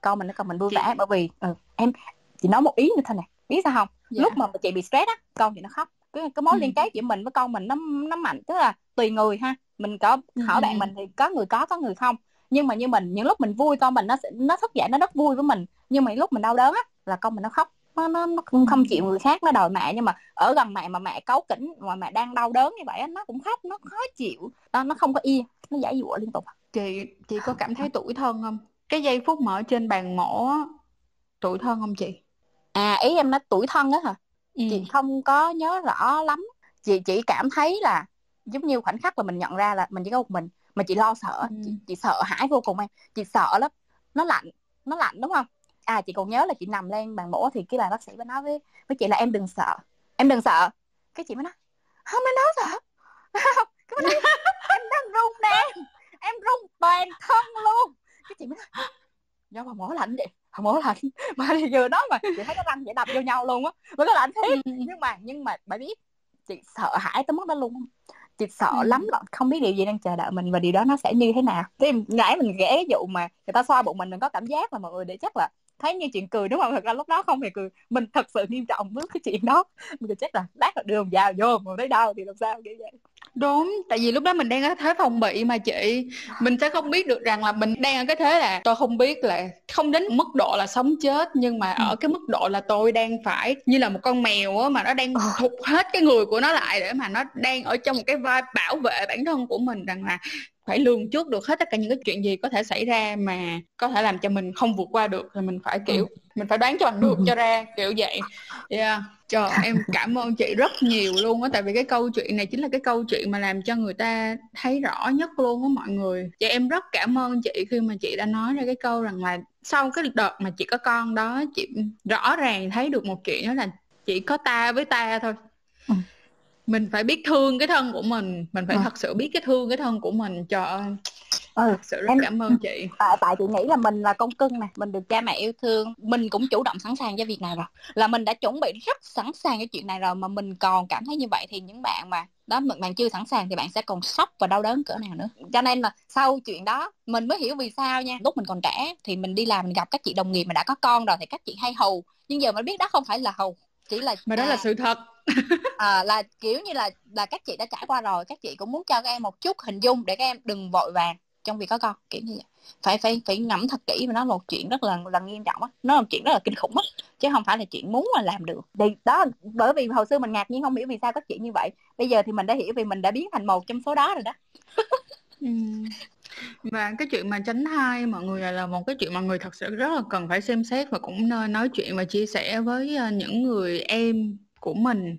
con mình nó cần mình vui vẻ bởi vì ừ, em chị nói một ý nữa thôi nè biết sao không? Dạ. lúc mà chị bị stress á con chị nó khóc. Cái cái mối ừ. liên kết giữa mình với con mình nó nó mạnh tức là tùy người ha. Mình có ừ, hỏi ừ. bạn mình thì có người có có người không. Nhưng mà như mình những lúc mình vui con mình nó sẽ nó thức dậy nó rất vui với mình. Nhưng mà những lúc mình đau đớn á là con mình nó khóc nó, nó nó không chịu người khác nó đòi mẹ nhưng mà ở gần mẹ mà mẹ cáu kỉnh mà mẹ đang đau đớn như vậy nó cũng khóc nó khó chịu. Nó nó không có yên nó giải dụa liên tục. Chị chị có cảm thấy tuổi thân không? Cái giây phút mà ở trên bàn mổ tuổi thân không chị? À ý em nói tuổi thân á hả? Ừ. chị không có nhớ rõ lắm. Chị chỉ cảm thấy là giống như khoảnh khắc là mình nhận ra là mình chỉ có một mình mà chị lo sợ. Ừ. chị, chị sợ hãi vô cùng em. Chị sợ lắm. Nó lạnh nó lạnh đúng không à chị còn nhớ là chị nằm lên bàn mổ thì cái bà bác sĩ mới nói với với chị là em đừng sợ em đừng sợ. Cái chị mới nói không em nói sợ. Cái nói, em đang run nè em run toàn thân luôn. Cái chị mới nói do bà mổ lạnh vậy bà mổ lạnh. Mà thì vừa nói mà chị thấy cái răng vậy đập vô nhau luôn á mà nó lạnh thiệt. Ừ. nhưng mà nhưng mà bà biết chị sợ hãi tới mức đó luôn. Chị sợ ừ. lắm là không biết điều gì đang chờ đợi mình và điều đó nó sẽ như thế nào. Thế nãy mình ghé cái vụ mà người ta xoa bụng mình mình có cảm giác là mọi người để chắc là thấy như chuyện cười đúng không? Thật ra lúc đó không hề cười. Mình thật sự nghiêm trọng với cái chuyện đó. Mình chắc là lát là đường vào vô mà thấy đau thì làm sao kiểu vậy? Đúng tại vì lúc đó mình đang ở thế phòng bị mà chị. Mình sẽ không biết được rằng là mình đang ở cái thế là tôi không biết là không đến mức độ là sống chết nhưng mà ở ừ. cái mức độ là tôi đang phải như là một con mèo á mà nó đang ờ. thụt hết cái người của nó lại để mà nó đang ở trong một cái vai bảo vệ bản thân của mình rằng là phải lường trước được hết tất cả những cái chuyện gì có thể xảy ra mà có thể làm cho mình không vượt qua được thì mình phải kiểu ừ. mình phải đoán cho bằng được cho ra kiểu vậy yeah. Trời em cảm ơn chị rất nhiều luôn á tại vì cái câu chuyện này chính là cái câu chuyện mà làm cho người ta thấy rõ nhất luôn á mọi người. Chị em rất cảm ơn chị khi mà chị đã nói ra cái câu rằng là sau cái đợt mà chị có con đó chị rõ ràng thấy được một chuyện đó là chỉ có ta với ta thôi. Mình phải biết thương cái thân của mình. Mình phải à. thật sự biết cái thương cái thân của mình. Trời ơi ừ, thật sự rất em, cảm ơn chị. tại tại chị nghĩ là mình là con cưng này mình được cha mẹ yêu thương. Mình cũng chủ động sẵn sàng cho việc này rồi. Là mình đã chuẩn bị rất sẵn sàng cái chuyện này rồi mà mình còn cảm thấy như vậy thì những bạn mà đó mình bạn chưa sẵn sàng thì bạn sẽ còn sốc và đau đớn cỡ nào nữa. Cho nên là sau chuyện đó mình mới hiểu vì sao nha. Lúc mình còn trẻ thì mình đi làm mình gặp các chị đồng nghiệp mà đã có con rồi thì các chị hay hầu nhưng giờ mình biết đó không phải là hầu chỉ là mà đó à, là sự thật à, là kiểu như là là các chị đã trải qua rồi các chị cũng muốn cho các em một chút hình dung để các em đừng vội vàng trong việc có con kiểu như vậy. Phải phải phải ngẫm thật kỹ và nó một chuyện rất là là nghiêm trọng á. Nó là một chuyện rất là kinh khủng á chứ không phải là chuyện muốn mà làm được. Thì đó bởi vì hồi xưa mình ngạc nhiên không hiểu vì sao có chuyện như vậy. Bây giờ thì mình đã hiểu vì mình đã biến thành một trong số đó rồi đó. Ừ. và cái chuyện mà tránh thai mọi người là một cái chuyện mà người thật sự rất là cần phải xem xét và cũng nên nói chuyện và chia sẻ với ờ, những người em của mình.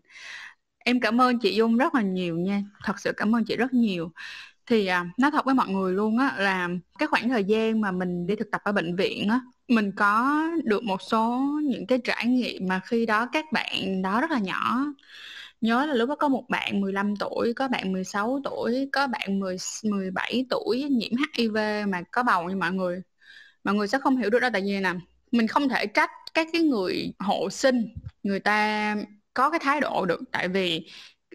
Em cảm ơn chị Dung rất là nhiều nha. Thật sự cảm ơn chị rất nhiều. Thì à, nói thật với mọi người luôn á là cái khoảng thời gian mà mình đi thực tập ở bệnh viện á mình có được một số những cái trải nghiệm mà khi đó các bạn đó rất là nhỏ. Nhớ là lúc đó có một bạn 15 tuổi có bạn 16 tuổi có bạn 10, 17 tuổi nhiễm HIV mà có bầu như mọi người. Mọi người sẽ không hiểu được đó tại vì nè mình không thể trách các cái người hộ sinh người ta có cái thái độ được tại vì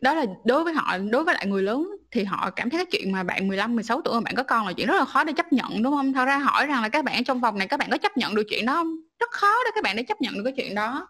đó là đối với họ đối với lại người lớn thì họ cảm thấy cái chuyện mà bạn 15 16 tuổi mà bạn có con là chuyện rất là khó để chấp nhận đúng không? Thật ra hỏi rằng là các bạn ở trong phòng này các bạn có chấp nhận được chuyện đó không? Rất khó để các bạn để chấp nhận được cái chuyện đó.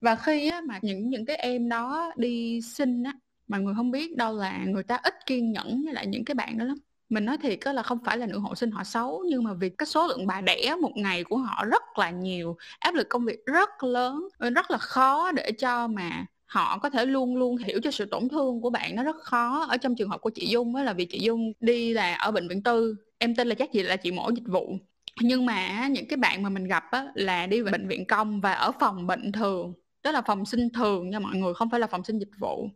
Và khi á, mà những những cái em đó đi sinh á mà người không biết đâu là người ta ít kiên nhẫn với lại những cái bạn đó lắm mình nói thiệt là không phải là nữ hộ sinh họ xấu nhưng mà vì cái số lượng bà đẻ một ngày của họ rất là nhiều áp lực công việc rất lớn rất là khó để cho mà họ có thể luôn luôn hiểu cho sự tổn thương của bạn nó rất khó. Ở trong trường hợp của chị Dung là vì chị Dung đi là ở bệnh viện tư em tin là chắc gì là chị mổ dịch vụ. Nhưng mà những cái bạn mà mình gặp á, là đi bệnh viện công và ở phòng bệnh thường đó là phòng sinh thường nha mọi người không phải là phòng sinh dịch vụ.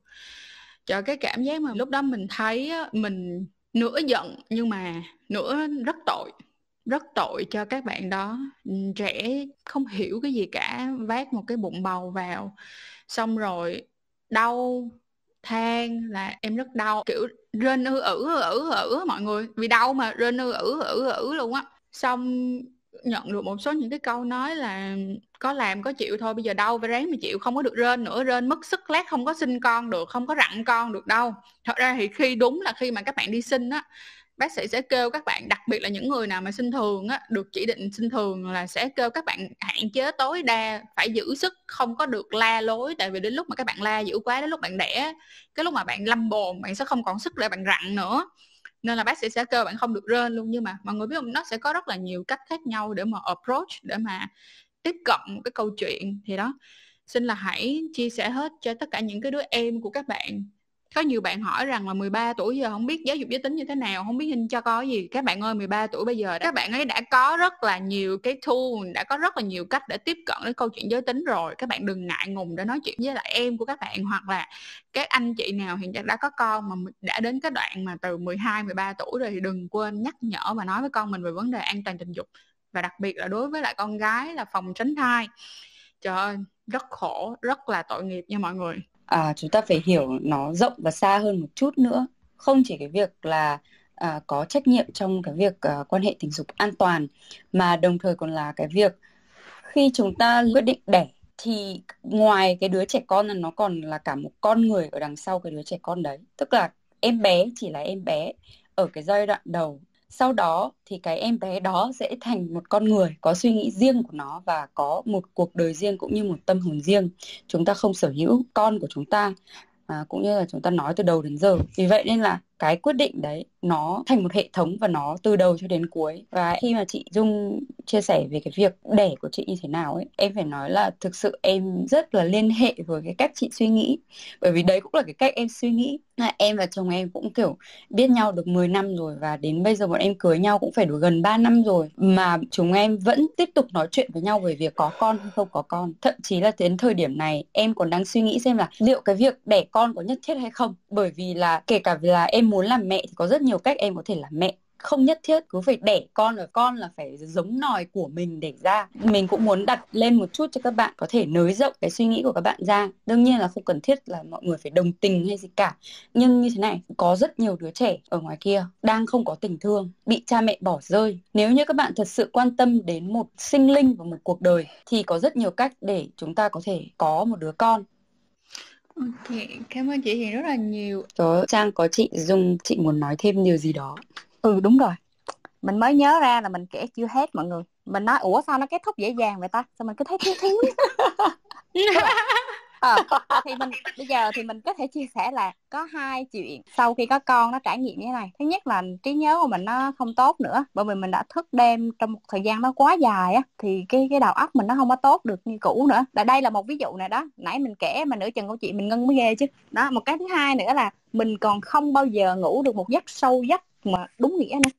Cho cái cảm giác mà lúc đó mình thấy á, mình nửa giận nhưng mà nửa rất tội rất tội cho các bạn đó. Trẻ không hiểu cái gì cả vác một cái bụng bầu vào xong rồi đau, than là em rất đau, kiểu rên ư ử ư ử ử mọi người. Vì đau mà, rên ư ử ử ử luôn á. Xong nhận được một số những cái câu nói là có làm, có chịu thôi, bây giờ đau phải ráng mà chịu, không có được rên nữa. Rên mất sức, lát không có sinh con được, không có rặn con được đâu. Thật ra thì khi đúng là khi mà các bạn đi sinh á bác sĩ sẽ kêu các bạn, đặc biệt là những người nào mà sinh thường á, được chỉ định sinh thường là sẽ kêu các bạn hạn chế tối đa, phải giữ sức, không có được la lối. Tại vì đến lúc mà các bạn la dữ quá, đến lúc bạn đẻ, cái lúc mà bạn lâm bồn, bạn sẽ không còn sức để bạn rặn nữa. Nên là bác sĩ sẽ kêu bạn không được rên luôn. Nhưng mà mọi người biết không, nó sẽ có rất là nhiều cách khác nhau để mà approach, để mà tiếp cận một cái câu chuyện. Thì đó, xin là hãy chia sẻ hết cho tất cả những cái đứa em của các bạn có nhiều bạn hỏi rằng là 13 tuổi giờ không biết giáo dục giới tính như thế nào, không biết hình cho có gì. Các bạn ơi 13 tuổi bây giờ các bạn ấy đã có rất là nhiều cái tool, đã có rất là nhiều cách để tiếp cận đến câu chuyện giới tính rồi. Các bạn đừng ngại ngùng để nói chuyện với lại em của các bạn hoặc là các anh chị nào hiện đã có con mà đã đến cái đoạn mà từ 12 13 tuổi rồi thì đừng quên nhắc nhở và nói với con mình về vấn đề an toàn tình dục. Và đặc biệt là đối với lại con gái là phòng tránh thai. Trời ơi, rất khổ, rất là tội nghiệp nha mọi người à, chúng ta phải hiểu nó rộng và xa hơn một chút nữa. Không chỉ cái việc là à, có trách nhiệm trong cái việc à, quan hệ tình dục an toàn mà đồng thời còn là cái việc khi chúng ta quyết định đẻ thì ngoài cái đứa trẻ con là nó còn là cả một con người ở đằng sau cái đứa trẻ con đấy. Tức là em bé chỉ là em bé ở cái giai đoạn đầu sau đó thì cái em bé đó sẽ thành một con người có suy nghĩ riêng của nó và có một cuộc đời riêng cũng như một tâm hồn riêng. Chúng ta không sở hữu con của chúng ta à, cũng như là chúng ta nói từ đầu đến giờ. Vì vậy nên là cái quyết định đấy nó thành một hệ thống và nó từ đầu cho đến cuối. Và khi mà chị Dung chia sẻ về cái việc đẻ của chị như thế nào ấy, em phải nói là thực sự em rất là liên hệ với cái cách chị suy nghĩ. Bởi vì đấy cũng là cái cách em suy nghĩ. Là em và chồng em cũng, kiểu, biết nhau được 10 năm rồi và đến bây giờ bọn em cưới nhau cũng phải được gần 3 năm rồi. Mà chúng em vẫn tiếp tục nói chuyện với nhau về việc có con hay không có con. Thậm chí là đến thời điểm này, em còn đang suy nghĩ xem là liệu cái việc đẻ con có nhất thiết hay không. Bởi vì là kể cả là em muốn làm mẹ thì có rất nhiều cách em có thể làm mẹ. Không nhất thiết cứ phải đẻ con rồi con là phải giống nòi của mình để ra. Mình cũng muốn đặt lên một chút cho các bạn có thể nới rộng cái suy nghĩ của các bạn ra. Đương nhiên là không cần thiết là mọi người phải đồng tình hay gì cả. Nhưng như thế này, có rất nhiều đứa trẻ ở ngoài kia đang không có tình thương, bị cha mẹ bỏ rơi. Nếu như các bạn thật sự quan tâm đến một sinh linh và một cuộc đời thì có rất nhiều cách để chúng ta có thể có một đứa con. Ok, cảm ơn chị Hiền rất là nhiều. Đó, Trang có chị Dung, chị muốn nói thêm điều gì đó. Ừ đúng rồi. Mình mới nhớ ra là mình kể chưa hết mọi người. Mình nói ủa sao nó kết thúc dễ dàng vậy ta? Sao mình cứ thấy thiếu thiếu. à, thì mình bây giờ thì mình có thể chia sẻ là có hai chuyện sau khi có con nó trải nghiệm như thế này. Thứ nhất là trí nhớ của mình nó không tốt nữa bởi vì mình đã thức đêm trong một thời gian nó quá dài á thì cái cái đầu óc mình nó không có tốt được như cũ nữa. Là đây là một ví dụ này đó nãy mình kể mà nửa chừng câu chuyện mình ngân mới ghê chứ. Đó một cái thứ hai nữa là mình còn không bao giờ ngủ được một giấc sâu giấc mà đúng nghĩa nữa.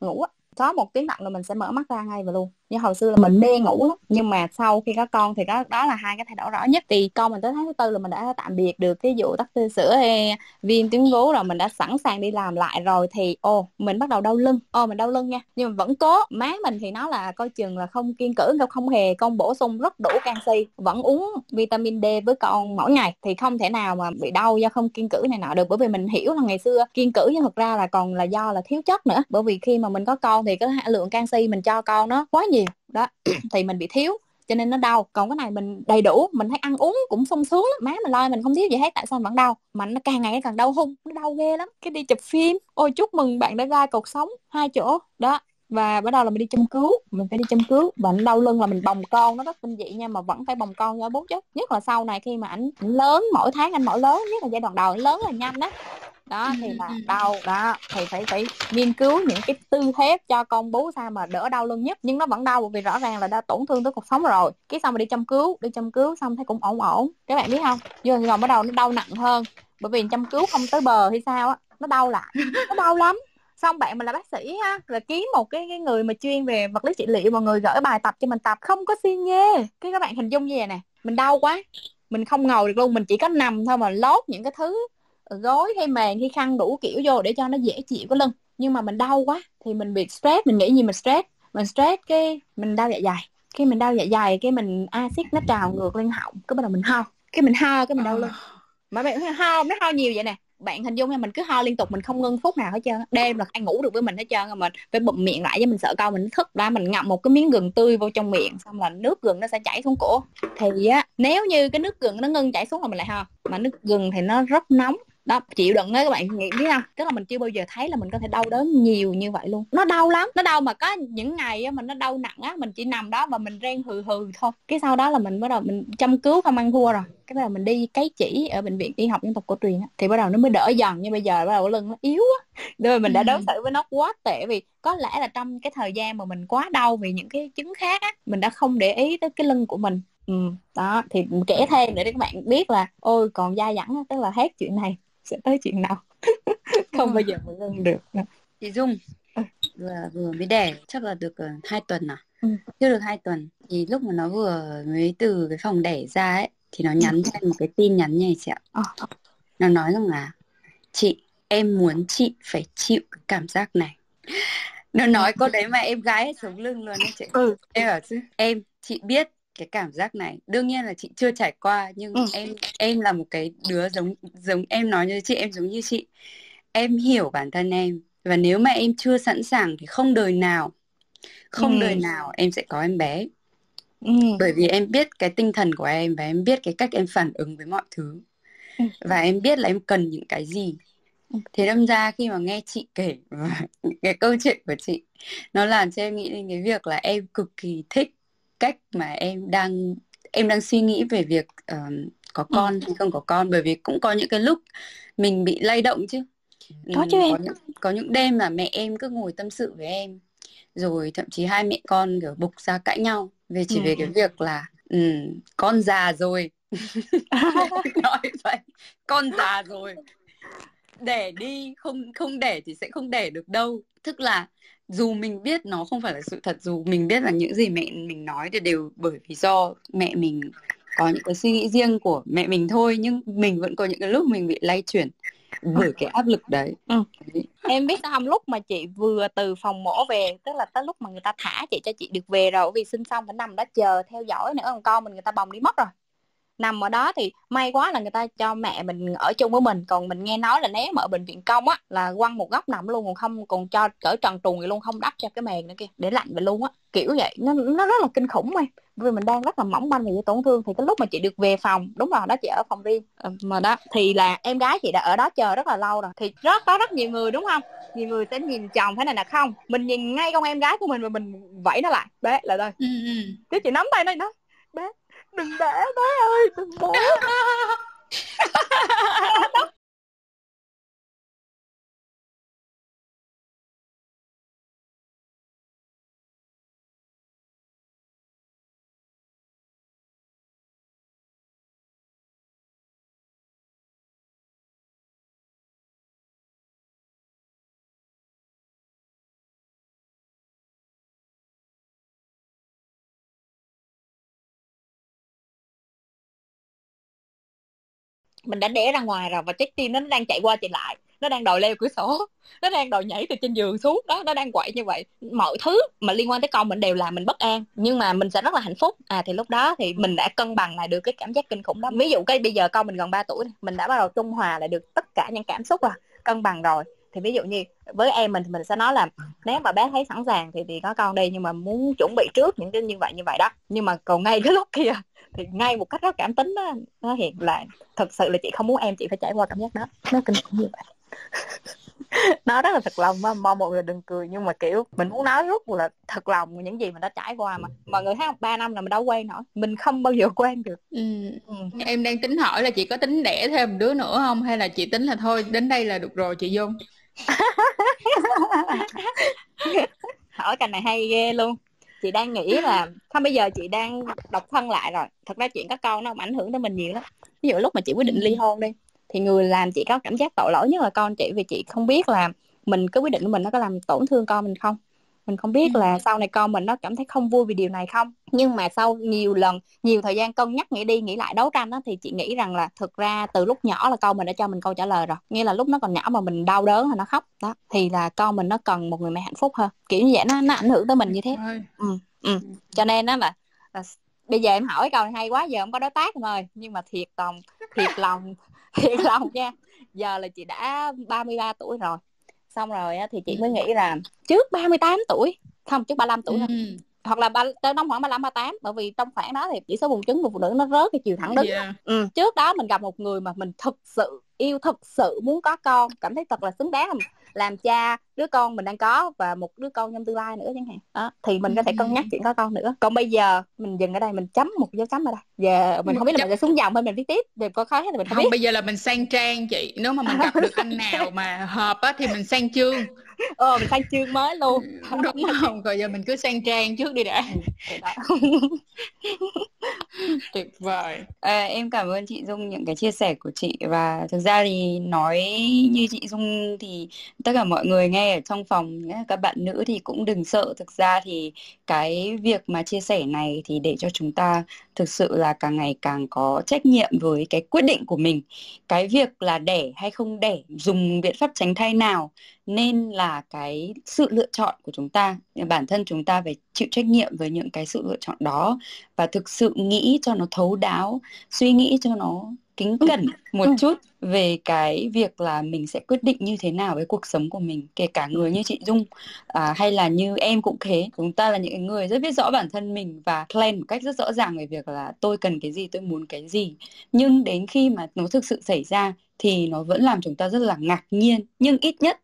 Ngủ á có một tiếng động là mình sẽ mở mắt ra ngay và luôn như hồi xưa là mình mê ngủ lắm, nhưng mà sau khi có con thì đó đó là hai cái thay đổi rõ nhất. Thì con mình tới tháng thứ tư là mình đã tạm biệt được cái vụ tắc tia sữa hay viêm tuyến vú rồi mình đã sẵn sàng đi làm lại rồi thì, ô, mình bắt đầu đau lưng. Ô, mình đau lưng nha. Nhưng mà vẫn cố. Má mình thì nó là coi chừng là không kiên cử đâu không hề, con bổ sung rất đủ canxi, vẫn uống vitamin D với con mỗi ngày. Thì không thể nào mà bị đau do không kiên cử này nọ được, bởi vì mình hiểu là ngày xưa kiên cử nhưng thực ra là còn là do là thiếu chất nữa. Bởi vì khi mà mình có con thì cái lượng canxi mình cho con nó quá nhiều đó. Thì mình bị thiếu cho nên nó đau. Còn cái này mình đầy đủ mình thấy ăn uống cũng sung sướng lắm. Má mình lo mình không thiếu gì hết tại sao vẫn đau? Mà nó càng ngày càng đau hung nó đau ghê lắm. Cái đi chụp phim ôi chúc mừng bạn đã ra cột sống hai chỗ. Đó và bắt đầu là mình đi châm cứu mình phải đi châm cứu. Và nó đau lưng là mình bồng con nó rất kinh dị nha mà vẫn phải bồng con cho bố chứ nhất là sau này khi mà ảnh lớn mỗi tháng anh mỗi lớn nhất là giai đoạn đầu lớn là nhanh đó đó thì là đau. Đó thì phải phải nghiên cứu những cái tư thế cho con bú sao mà đỡ đau lưng nhất. Nhưng nó vẫn đau vì rõ ràng là đã tổn thương tới cuộc sống rồi. Cái xong mà đi châm cứu đi châm cứu xong thấy cũng ổn ổn. Các bạn biết không giờ rồi bắt đầu nó đau nặng hơn. Bởi vì châm cứu không tới bờ hay sao á nó đau lại. Nó đau lắm. Xong bạn mình là bác sĩ ha là kiếm một cái cái người mà chuyên về vật lý trị liệu mà người gửi bài tập cho mình tập không có xi nhê cái các bạn hình dung như vậy nè mình đau quá. Mình không ngồi được luôn mình chỉ có nằm thôi mà lót những cái thứ gối hay mền hay khăn đủ kiểu vô để cho nó dễ chịu cái lưng. Nhưng mà mình đau quá thì mình bị stress mình nghĩ gì mình stress. Mình stress cái mình đau dạ dày. Khi mình đau dạ dày cái mình axit nó trào ngược lên họng cái bắt đầu mình ho. Cái mình ho cái mình đau lưng. Mà bạn ho nó ho nhiều vậy nè. Bạn hình dung nha mình cứ ho liên tục mình không ngưng phút nào hết trơn đêm là ai ngủ được với mình hết trơn mình phải bụm miệng lại với mình sợ con mình thức ra mình ngậm một cái miếng gừng tươi vô trong miệng xong là nước gừng nó sẽ chảy xuống cổ. Thì á nếu như cái nước gừng nó ngưng chảy xuống là mình lại ho. Mà nước gừng thì nó rất nóng đó chịu đựng đấy các bạn nghĩ biết không tức là mình chưa bao giờ thấy là mình có thể đau đớn nhiều như vậy luôn. Nó đau lắm nó đau mà có những ngày á mình nó đau nặng á mình chỉ nằm đó và mình rên hừ hừ thôi. Cái sau đó là mình bắt đầu mình chăm cứu không ăn thua rồi. Cái bắt đầu mình đi cấy chỉ ở bệnh viện y học dân tộc cổ truyền á thì bắt đầu nó mới đỡ dần. Nhưng bây giờ bắt đầu lưng nó yếu á. Rồi mình đã đối xử với nó quá tệ vì có lẽ là trong cái thời gian mà mình quá đau vì những cái chứng khác á mình đã không để ý tới cái lưng của mình. Ừ, đó thì kể thêm để các bạn biết là ôi còn dai dẳng tức là hết chuyện này sẽ tới chuyện nào? Không bao giờ mới ngưng được chị dung ừ. vừa vừa mới đẻ chắc là được uh, hai tuần à? Ừ. chưa được hai tuần. Thì lúc mà nó vừa mới từ cái phòng đẻ ra ấy thì nó nhắn cho em một cái tin nhắn như này chị ạ. À. nó nói rằng là chị em muốn chị phải chịu cái cảm giác này. Nó nói câu đấy mà em gái sống lưng luôn đấy chị. Ừ. em bảo chứ em chị biết cái cảm giác này đương nhiên là chị chưa trải qua nhưng ừ. em em là một cái đứa giống giống em nói như chị em giống như chị em hiểu bản thân em và nếu mà em chưa sẵn sàng thì không đời nào không ừ. đời nào em sẽ có em bé ừ. bởi vì em biết cái tinh thần của em và em biết cái cách em phản ứng với mọi thứ ừ. và em biết là em cần những cái gì ừ. thế đâm ra khi mà nghe chị kể cái câu chuyện của chị nó làm cho em nghĩ đến cái việc là em cực kỳ thích cách mà em đang em đang suy nghĩ về việc uh, có ừ. con hay không có con bởi vì cũng có những cái lúc mình bị lay động chứ. Có chứ em. có những, có những đêm mà mẹ em cứ ngồi tâm sự với em rồi thậm chí hai mẹ con kiểu bục ra cãi nhau về chỉ ừ. về cái việc là um, con già rồi. Nói vậy con già rồi. Đẻ đi không không đẻ thì sẽ không đẻ được đâu. Tức là dù mình biết nó không phải là sự thật dù mình biết là những gì mẹ mình nói thì đều bởi vì do mẹ mình có những cái suy nghĩ riêng của mẹ mình thôi nhưng mình vẫn có những cái lúc mình bị lay chuyển bởi cái áp lực đấy. Ừ. em biết sao không? Lúc mà chị vừa từ phòng mổ về tức là tới lúc mà người ta thả chị cho chị được về rồi vì sinh xong phải nằm đó chờ theo dõi nữa còn con mình người ta bồng đi mất rồi nằm ở đó thì may quá là người ta cho mẹ mình ở chung với mình. Còn mình nghe nói là nếu mà ở bệnh viện công á là quăng một góc nằm luôn còn không còn cho cỡ trần truồng luôn không đắp cho cái mền nữa kia để lạnh về luôn á. Kiểu vậy nó nó rất là kinh khủng em. Vì mình đang rất là mỏng manh về tổn thương thì cái lúc mà chị được về phòng đúng rồi đó chị ở phòng riêng. Ờ, mà đó thì là em gái chị đã ở đó chờ rất là lâu rồi. Thì rất có rất nhiều người đúng không? Nhiều người sẽ nhìn chồng thế này là không mình nhìn ngay con em gái của mình và mình vẫy nó lại. Bé là đây ừ, ừ. cái chị nắm tay nó bé đừng để bé ơi đừng để mình đã đẻ ra ngoài rồi và trái tim nó đang chạy qua chạy lại. Nó đang đòi leo cửa sổ. Nó đang đòi nhảy từ trên giường xuống. Đó, nó đang quậy như vậy. Mọi thứ mà liên quan tới con mình đều làm mình bất an. Nhưng mà mình sẽ rất là hạnh phúc. À thì lúc đó thì mình đã cân bằng lại được cái cảm giác kinh khủng đó. Ví dụ cái bây giờ con mình gần 3 tuổi mình đã bắt đầu trung hòa lại được tất cả những cảm xúc rồi, cân bằng rồi thì ví dụ như với em mình thì mình sẽ nói là nếu mà bé thấy sẵn sàng thì thì có con đi nhưng mà muốn chuẩn bị trước những cái như vậy như vậy đó. Nhưng mà còn ngay cái lúc kia thì ngay một cách rất cảm tính đó nó hiện là thật sự là chị không muốn em chị phải trải qua cảm giác đó. Nó kinh khủng như vậy. Nó rất là thật lòng mà mong mọi người đừng cười nhưng mà kiểu mình muốn nói rất là thật lòng những gì mình đã trải qua mà. Mọi người thấy ba năm là mình đâu quen nổi mình không bao giờ quen được. Ừ. Ừ. em đang tính hỏi là chị có tính đẻ thêm đứa nữa không? Hay là chị tính là thôi đến đây là được rồi chị dung hỏi cảnh này hay ghê luôn. Chị đang nghĩ là không bây giờ chị đang độc thân lại rồi. Thật ra chuyện có con nó không ảnh hưởng tới mình nhiều lắm. Ví dụ lúc mà chị quyết định ly hôn đi thì người làm chị có cảm giác tội lỗi nhất là con chị. Vì chị không biết là mình cái quyết định của mình nó có làm tổn thương con mình không mình không biết là sau này con mình nó cảm thấy không vui vì điều này không? Nhưng mà sau nhiều lần nhiều thời gian cân nhắc nghĩ đi nghĩ lại đấu tranh đó thì chị nghĩ rằng là thực ra từ lúc nhỏ là con mình đã cho mình câu trả lời rồi. Nghĩa là lúc nó còn nhỏ mà mình đau đớn hay nó khóc. Đó thì là con mình nó cần một người mẹ hạnh phúc hơn. Kiểu như vậy nó nó ảnh hưởng tới mình như thế. Ừ, ừ. cho nên đó là, là bây giờ em hỏi câu này hay quá giờ không có đối tác rồi nhưng mà thiệt lòng thiệt lòng thiệt lòng nha. Giờ là chị đã 33 tuổi rồi xong rồi thì chị mới nghĩ là trước 38 tuổi không trước 35 tuổi thôi ừ. hoặc là ba tới năm khoảng 35 38 bởi vì trong khoảng đó thì chỉ số buồng trứng của phụ nữ nó rớt cái chiều thẳng đứng yeah. ừ. trước đó mình gặp một người mà mình thực sự yêu thực sự muốn có con cảm thấy thật là xứng đáng làm cha đứa con mình đang có và một đứa con trong tương lai nữa chẳng hạn. Đó thì mình có thể cân nhắc chuyện có con nữa. Còn bây giờ mình dừng ở đây mình chấm một dấu chấm ở đây. Giờ mình không biết là mình sẽ xuống dòng hay mình viết tiếp. Để có khó thì mình không, không biết. bây giờ là mình sang trang chị. Nếu mà mình gặp được anh nào mà hợp á thì mình sang chương. Ờ mình sang chương mới luôn. Đúng không? Rồi giờ mình cứ sang trang trước đi đã. Ừ, tuyệt vời. À, em cảm ơn chị dung những cái chia sẻ của chị. Và thực ra thì nói như chị dung thì tất cả mọi người nghe ở trong phòng các bạn nữ thì cũng đừng sợ. Thực ra thì cái việc mà chia sẻ này thì để cho chúng ta thực sự là càng ngày càng có trách nhiệm với cái quyết định của mình. Cái việc là đẻ hay không đẻ, dùng biện pháp tránh thai nào nên là cái sự lựa chọn của chúng ta. Bản thân chúng ta phải chịu trách nhiệm với những cái sự lựa chọn đó và thực sự nghĩ cho nó thấu đáo, suy nghĩ cho nó kính cẩn một ừ. chút về cái việc là mình sẽ quyết định như thế nào với cuộc sống của mình kể cả người như chị Dung à, hay là như em cũng thế. Chúng ta là những người rất biết rõ bản thân mình và plan một cách rất rõ ràng về việc là tôi cần cái gì tôi muốn cái gì. Nhưng đến khi mà nó thực sự xảy ra thì nó vẫn làm chúng ta rất là ngạc nhiên nhưng ít nhất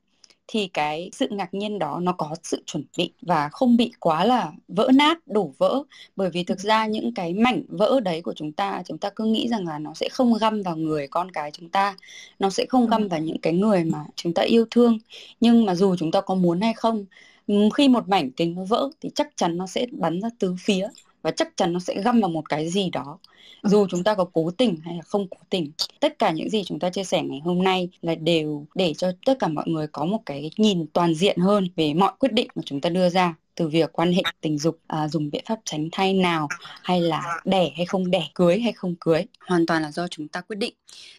thì cái sự ngạc nhiên đó nó có sự chuẩn bị và không bị quá là vỡ nát đổ vỡ. Bởi vì thực ra những cái mảnh vỡ đấy của chúng ta chúng ta cứ nghĩ rằng là nó sẽ không găm vào người con cái chúng ta nó sẽ không găm vào những cái người mà chúng ta yêu thương. Nhưng mà dù chúng ta có muốn hay không khi một mảnh kính nó vỡ thì chắc chắn nó sẽ bắn ra tứ phía và chắc chắn nó sẽ găm vào một cái gì đó. Dù chúng ta có cố tình hay là không cố tình tất cả những gì chúng ta chia sẻ ngày hôm nay là đều để cho tất cả mọi người có một cái nhìn toàn diện hơn về mọi quyết định mà chúng ta đưa ra từ việc quan hệ tình dục à, dùng biện pháp tránh thai nào hay là đẻ hay không đẻ cưới hay không cưới. Hoàn toàn là do chúng ta quyết định.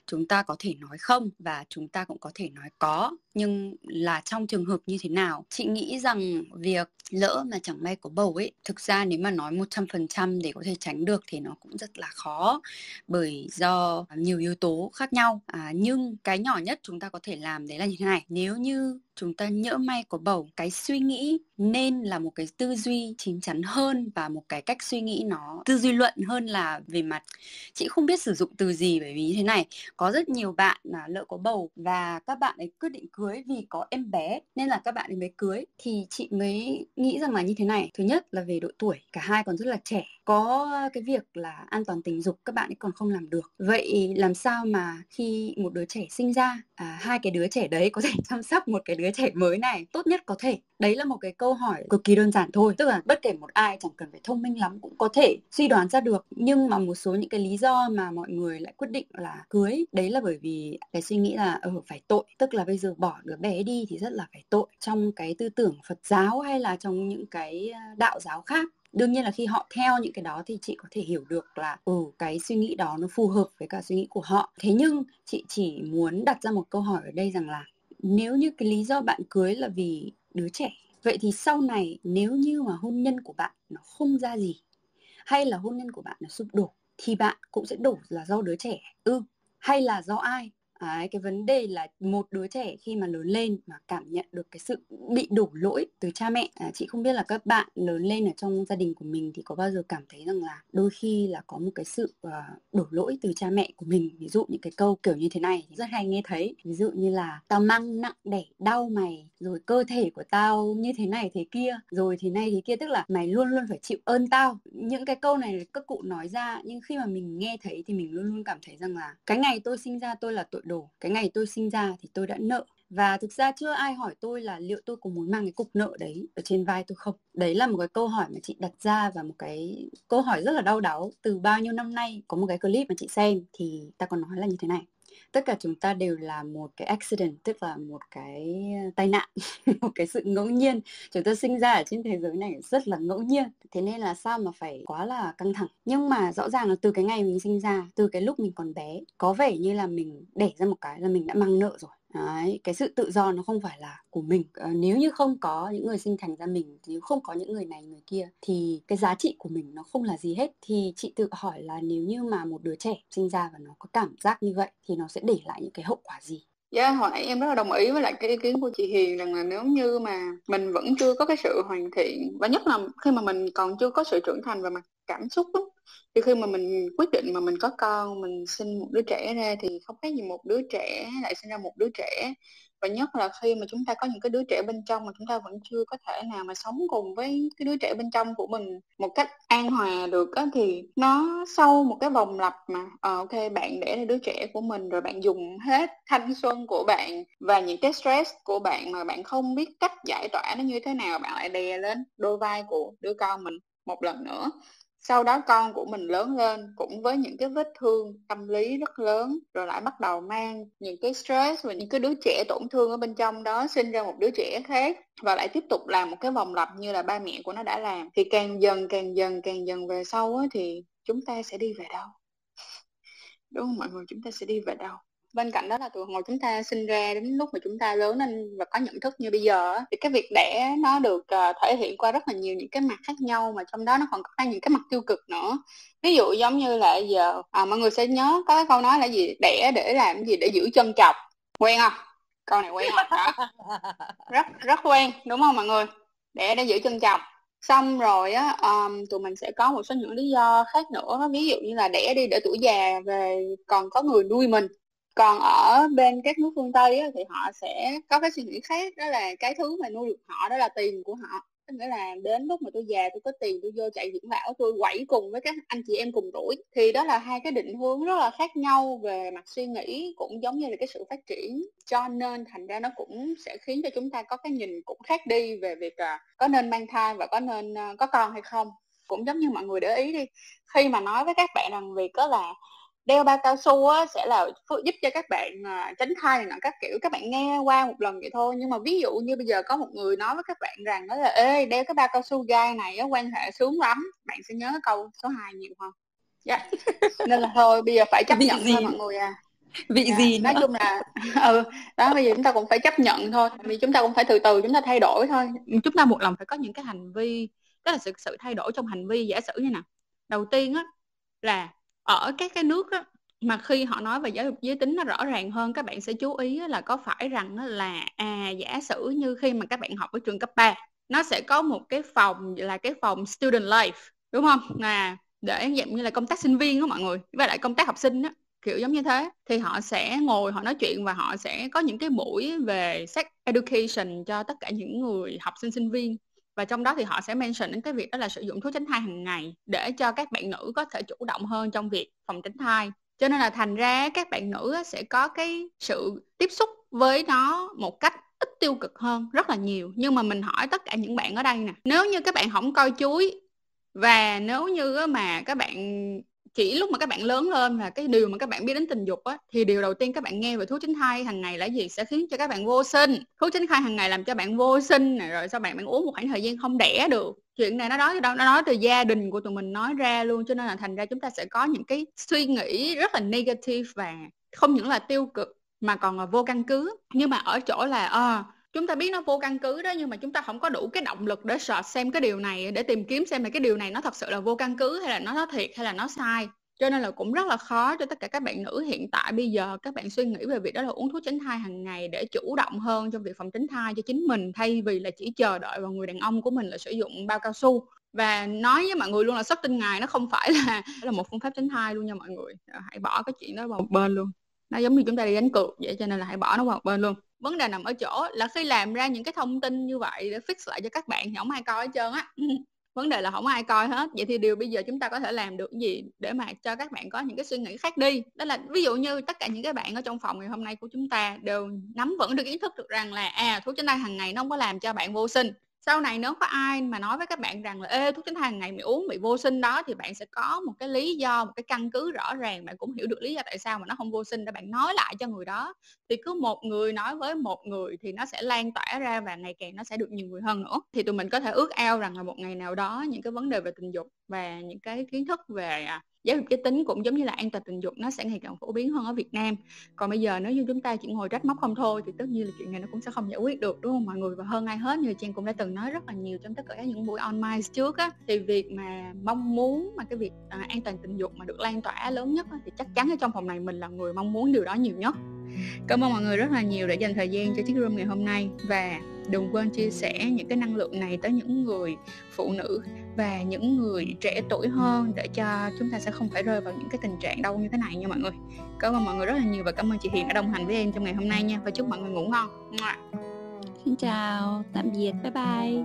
Chúng ta có thể nói không và chúng ta cũng có thể nói có nhưng là trong trường hợp như thế nào? Chị nghĩ rằng việc lỡ mà chẳng may có bầu ấy thực ra nếu mà nói 100% để có thể tránh được thì nó cũng rất là khó bởi do nhiều yếu tố khác nhau. À, nhưng cái nhỏ nhất chúng ta có thể làm đấy là như thế này. Nếu như chúng ta nhỡ may có bầu cái suy nghĩ nên là một cái tư duy chín chắn hơn và một cái cách suy nghĩ nó tư duy luận hơn là về mặt chị không biết sử dụng từ gì bởi vì như thế này. Có rất nhiều bạn là lỡ có bầu và các bạn ấy quyết định cưới vì có em bé nên là các bạn ấy mới cưới. Thì chị mới nghĩ rằng là như thế này. Thứ nhất là về độ tuổi cả hai còn rất là trẻ. Có cái việc là an toàn tình dục các bạn ấy còn không làm được. Vậy làm sao mà khi một đứa trẻ sinh ra à, hai cái đứa trẻ đấy có thể chăm sóc một cái đứa trẻ mới này? Tốt nhất có thể. Đấy là một cái câu hỏi cực kỳ đơn giản thôi. Tức là bất kể một ai chẳng cần phải thông minh lắm cũng có thể suy đoán ra được. Nhưng mà một số những cái lý do mà mọi người lại quyết định là cưới đấy là bởi vì cái suy nghĩ là ở ừ, phải tội. Tức là bây giờ bỏ đứa bé đi thì rất là phải tội trong cái tư tưởng Phật giáo hay là trong những cái ờ, đạo giáo khác. Đương nhiên là khi họ theo những cái đó thì chị có thể hiểu được là ừ cái suy nghĩ đó nó phù hợp với cả suy nghĩ của họ. Thế nhưng chị chỉ muốn đặt ra một câu hỏi ở đây rằng là nếu như cái lý do bạn cưới là vì đứa trẻ vậy thì sau này nếu như mà hôn nhân của bạn nó không ra gì hay là hôn nhân của bạn nó sụp đổ thì bạn cũng sẽ đổ là do đứa trẻ ư ừ, hay là do ai? Đấy, cái vấn đề là một đứa trẻ khi mà lớn lên mà cảm nhận được cái sự bị đổ lỗi từ cha mẹ à, chị không biết là các bạn lớn lên ở trong gia đình của mình thì có bao giờ cảm thấy rằng là đôi khi là có một cái sự uh, đổ lỗi từ cha mẹ của mình? Ví dụ những cái câu kiểu như thế này rất hay nghe thấy. Ví dụ như là tao mang nặng đẻ đau mày rồi cơ thể của tao như thế này thế kia rồi thì này thế kia tức là mày luôn luôn phải chịu ơn tao. Những cái câu này các cụ nói ra nhưng khi mà mình nghe thấy thì mình luôn luôn cảm thấy rằng là cái ngày tôi sinh ra tôi là tội đồ cái ngày tôi sinh ra thì tôi đã nợ. Và thực ra chưa ai hỏi tôi là liệu tôi có muốn mang cái cục nợ đấy ở trên vai tôi không. Đấy là một cái câu hỏi mà chị đặt ra và một cái câu hỏi rất là đau đáu. Từ bao nhiêu năm nay có một cái clip mà chị xem thì ta còn nói là như thế này tất cả chúng ta đều là một cái accident, tức là một cái ờ, tai nạn, một cái sự ngẫu nhiên. Chúng ta sinh ra ở trên thế giới này rất là ngẫu nhiên, thế nên là sao mà phải quá là căng thẳng. Nhưng mà rõ ràng là từ cái ngày mình sinh ra, từ cái lúc mình còn bé, có vẻ như là mình đẻ ra một cái là mình đã mang nợ rồi. Đấy, cái sự tự do nó không phải là của mình. À, nếu như không có những người sinh thành ra mình nếu không có những người này người kia thì cái giá trị của mình nó không là gì hết. Thì chị tự hỏi là nếu như mà một đứa trẻ sinh ra và nó có cảm giác như vậy thì nó sẽ để lại những cái hậu quả gì? Dạ, hồi nãy em rất là đồng ý với lại cái ý kiến của chị Hiền rằng là nếu như mà mình vẫn chưa có cái sự hoàn thiện và nhất là khi mà mình còn chưa có sự trưởng thành về mặt cảm xúc đó, thì khi mà mình quyết định mà mình có con mình sinh một đứa trẻ ra thì không khác gì một đứa trẻ lại sinh ra một đứa trẻ và nhất là khi mà chúng ta có những cái đứa trẻ bên trong mà chúng ta vẫn chưa có thể nào mà sống cùng với cái đứa trẻ bên trong của mình một cách an hòa được á thì nó sau một cái vòng lặp mà à, ok bạn để ra đứa trẻ của mình rồi bạn dùng hết thanh xuân của bạn và những cái stress của bạn mà bạn không biết cách giải tỏa nó như thế nào bạn lại đè lên đôi vai của đứa con mình một lần nữa sau đó con của mình lớn lên cũng với những cái vết thương tâm lý rất lớn rồi lại bắt đầu mang những cái stress và những cái đứa trẻ tổn thương ở bên trong đó sinh ra một đứa trẻ khác và lại tiếp tục làm một cái vòng lặp như là ba mẹ của nó đã làm. Thì càng dần càng dần càng dần về sau á, thì chúng ta sẽ đi về đâu? Đúng không mọi người? Chúng ta sẽ đi về đâu? Bên cạnh đó là từ hồi chúng ta sinh ra đến lúc mà chúng ta lớn lên và có nhận thức như bây giờ thì cái việc đẻ nó được ờ, thể hiện qua rất là nhiều những cái mặt khác nhau mà trong đó nó còn có những cái mặt tiêu cực nữa. Ví dụ giống như là giờ à, mọi người sẽ nhớ có cái câu nói là gì? Đẻ để làm gì? Để giữ chân chọc quen không? Câu này quen không? Đó. rất rất quen đúng không mọi người? Đẻ để giữ chân chọc xong rồi á um, tụi mình sẽ có một số những lý do khác nữa. Ví dụ như là đẻ đi để tuổi già về còn có người nuôi mình còn ở bên các nước phương Tây á, thì họ sẽ có cái suy nghĩ khác đó là cái thứ mà nuôi được họ đó là tiền của họ. Nghĩa là đến lúc mà tôi già tôi có tiền tôi vô chạy dưỡng lão tôi quẩy cùng với các anh chị em cùng tuổi thì đó là hai cái định hướng rất là khác nhau về mặt suy nghĩ cũng giống như là cái sự phát triển. Cho nên thành ra nó cũng sẽ khiến cho chúng ta có cái nhìn cũng khác đi về việc uh, có nên mang thai và có nên à, có con hay không. Cũng giống như mọi người để ý đi khi mà nói với các bạn rằng việc đó là đeo bao cao su á, sẽ là giúp cho các bạn uh, tránh thai này nọ các kiểu. Các bạn nghe qua một lần vậy thôi nhưng mà ví dụ như bây giờ có một người nói với các bạn rằng đó là ê đeo cái bao cao su gai này á, quan hệ sướng lắm. Bạn sẽ nhớ câu số 2 nhiều dạ. Yeah. nên là thôi bây giờ phải chấp Vị nhận gì? thôi mọi người à. Vị dạ, gì nói chung là ừ đó bây giờ chúng ta cũng phải chấp nhận thôi. Vì chúng ta cũng phải từ từ chúng ta thay đổi thôi. Chúng ta một lần phải có những cái hành vi tức là sự sự thay đổi trong hành vi giả sử như nào. Đầu tiên á là ở các cái nước á, mà khi họ nói về giáo dục giới tính nó rõ ràng hơn các bạn sẽ chú ý là có phải rằng là à giả sử như khi mà các bạn học ở trường cấp 3 nó sẽ có một cái phòng là cái phòng student life đúng không? À để dạng như là công tác sinh viên đó mọi người với lại công tác học sinh đó kiểu giống như thế. Thì họ sẽ ngồi họ nói chuyện và họ sẽ có những cái buổi về sex education cho tất cả những người học sinh sinh viên và trong đó thì họ sẽ mention đến cái việc đó là sử dụng thuốc tránh thai hàng ngày để cho các bạn nữ có thể chủ động hơn trong việc phòng tránh thai. Cho nên là thành ra các bạn nữ sẽ có cái sự tiếp xúc với nó một cách ít tiêu cực hơn, rất là nhiều. Nhưng mà mình hỏi tất cả những bạn ở đây nè, nếu như các bạn không coi chuối và nếu như mà các bạn chỉ lúc mà các bạn lớn lên và cái điều mà các bạn biết đến tình dục á thì điều đầu tiên các bạn nghe về thuốc tránh thai hàng ngày là gì? Sẽ khiến cho các bạn vô sinh. Thuốc tránh thai hàng ngày làm cho bạn vô sinh này rồi sau bạn bạn uống một khoảng thời gian không đẻ được. Chuyện này nó nói đâu nó nói từ gia đình của tụi mình nói ra luôn cho nên là thành ra chúng ta sẽ có những cái suy nghĩ rất là negative và không những là tiêu cực mà còn là vô căn cứ. Nhưng mà ở chỗ là à, chúng ta biết nó vô căn cứ đó, nhưng mà chúng ta không có đủ cái động lực để search xem cái điều này, để tìm kiếm xem là cái điều này nó thật sự là vô căn cứ hay là nó nói thiệt hay là nó sai. Cho nên là cũng rất là khó cho tất cả các bạn nữ hiện tại bây giờ, các bạn suy nghĩ về việc đó là uống thuốc tránh thai hàng ngày để chủ động hơn trong việc phòng tránh thai cho chính mình, thay vì là chỉ chờ đợi vào người đàn ông của mình là sử dụng bao cao su. Và nói với mọi người luôn là xuất tinh ngày nó không phải là là một phương pháp tránh thai luôn nha mọi người. Hãy bỏ cái chuyện đó vào một bên luôn. Nó giống như chúng ta đi đánh cược vậy, cho nên là hãy bỏ nó vào một bên luôn vấn đề nằm ở chỗ là khi làm ra những cái thông tin như vậy để fix lại cho các bạn thì không ai coi hết trơn á. Vấn đề là không ai coi hết. Vậy thì điều bây giờ chúng ta có thể làm được gì để mà cho các bạn có những cái suy nghĩ khác đi? Đó là ví dụ như tất cả những cái bạn ở trong phòng ngày hôm nay của chúng ta đều nắm vững được ý thức được rằng là à thuốc tránh thai hàng ngày nó không có làm cho bạn vô sinh sau này nếu có ai mà nói với các bạn rằng là, ê, thuốc tránh thai hàng ngày mày uống bị vô sinh đó, thì bạn sẽ có một cái lý do, một cái căn cứ rõ ràng, bạn cũng hiểu được lý do tại sao mà nó không vô sinh để bạn nói lại cho người đó. Thì cứ một người nói với một người thì nó sẽ lan tỏa ra và ngày càng nó sẽ được nhiều người hơn nữa. Thì tụi mình có thể ước ao rằng là một ngày nào đó những cái vấn đề về tình dục và những cái kiến thức về à, giáo dục giới tính cũng giống như là an toàn tình dục nó sẽ ngày càng phổ biến hơn ở Việt Nam. Còn bây giờ nếu như chúng ta chỉ ngồi trách móc không thôi thì tất nhiên là chuyện này nó cũng sẽ không giải quyết được đúng không? Mọi người và hơn ai hết như Trang cũng đã từng nói rất là nhiều trong tất cả những buổi online trước á. Thì việc mà mong muốn mà cái việc à, an toàn tình dục mà được lan tỏa lớn nhất á, thì chắc chắn ở trong phòng này mình là người mong muốn điều đó nhiều nhất. Cảm ơn mọi người rất là nhiều đã dành thời gian cho chiếc room ngày hôm nay và đừng quên chia sẻ những cái năng lượng này tới những người phụ nữ và những người trẻ tuổi hơn để cho chúng ta sẽ không phải rơi vào những cái tình trạng đau như thế này nha mọi người. Cảm ơn mọi người rất là nhiều và cảm ơn chị Hiền đã đồng hành với em trong ngày hôm nay nha. Và chúc mọi người ngủ ngon. Xin chào. Tạm biệt. Bye bye.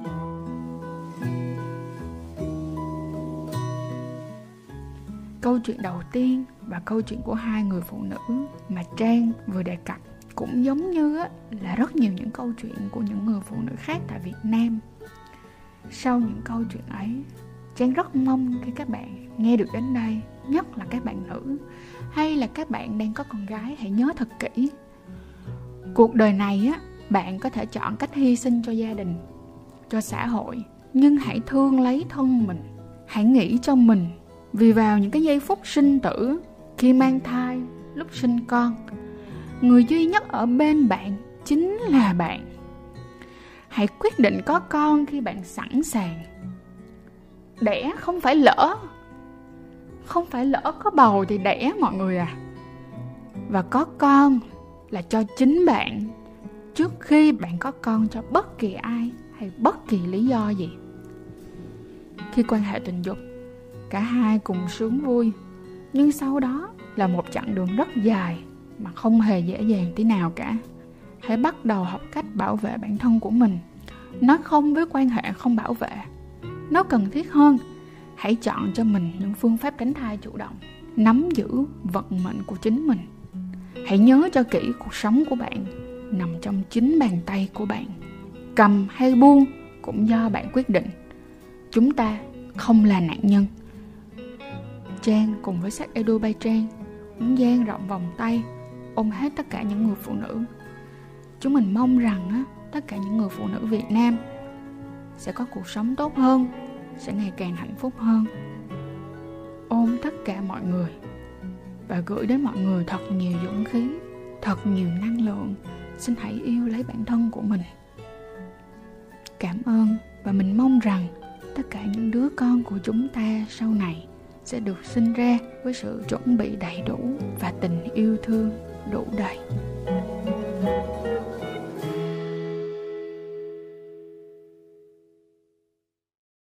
Câu chuyện đầu tiên và câu chuyện của hai người phụ nữ mà Trang vừa đề cập cũng giống như là rất nhiều những câu chuyện của những người phụ nữ khác tại Việt Nam. Sau những câu chuyện ấy, Trang rất mong khi các bạn nghe được đến đây, Nhất là các bạn nữ, Hay là các bạn đang có con gái, Hãy nhớ thật kỹ. Cuộc đời này á, Bạn có thể chọn cách hy sinh cho gia đình, Cho xã hội, Nhưng hãy thương lấy thân mình, Hãy nghĩ cho mình. Vì vào những cái giây phút sinh tử, Khi mang thai, Lúc sinh con Người duy nhất ở bên bạn Chính là bạn. Hãy quyết định có con khi bạn sẵn sàng. Đẻ không phải lỡ. Không phải lỡ có bầu thì đẻ mọi người à. Và có con là cho chính bạn trước khi bạn có con cho bất kỳ ai hay bất kỳ lý do gì. Khi quan hệ tình dục, cả hai cùng sướng vui, nhưng sau đó là một chặng đường rất dài mà không hề dễ dàng tí nào cả. Hãy bắt đầu học cách bảo vệ bản thân của mình. Nói không với quan hệ không bảo vệ. Nó cần thiết hơn, hãy chọn cho mình những phương pháp tránh thai chủ động, nắm giữ vận mệnh của chính mình. Hãy nhớ cho kỹ cuộc sống của bạn nằm trong chính bàn tay của bạn. Cầm hay buông cũng do bạn quyết định. Chúng ta không là nạn nhân. Trang cùng với sách edu bay trang muốn dang rộng vòng tay ôm hết tất cả những người phụ nữ chúng mình mong rằng á, tất cả những người phụ nữ Việt Nam sẽ có cuộc sống tốt hơn, sẽ ngày càng hạnh phúc hơn. Ôm tất cả mọi người và gửi đến mọi người thật nhiều dũng khí, thật nhiều năng lượng. Xin hãy yêu lấy bản thân của mình. Cảm ơn và mình mong rằng tất cả những đứa con của chúng ta sau này sẽ được sinh ra với sự chuẩn bị đầy đủ và tình yêu thương đủ đầy.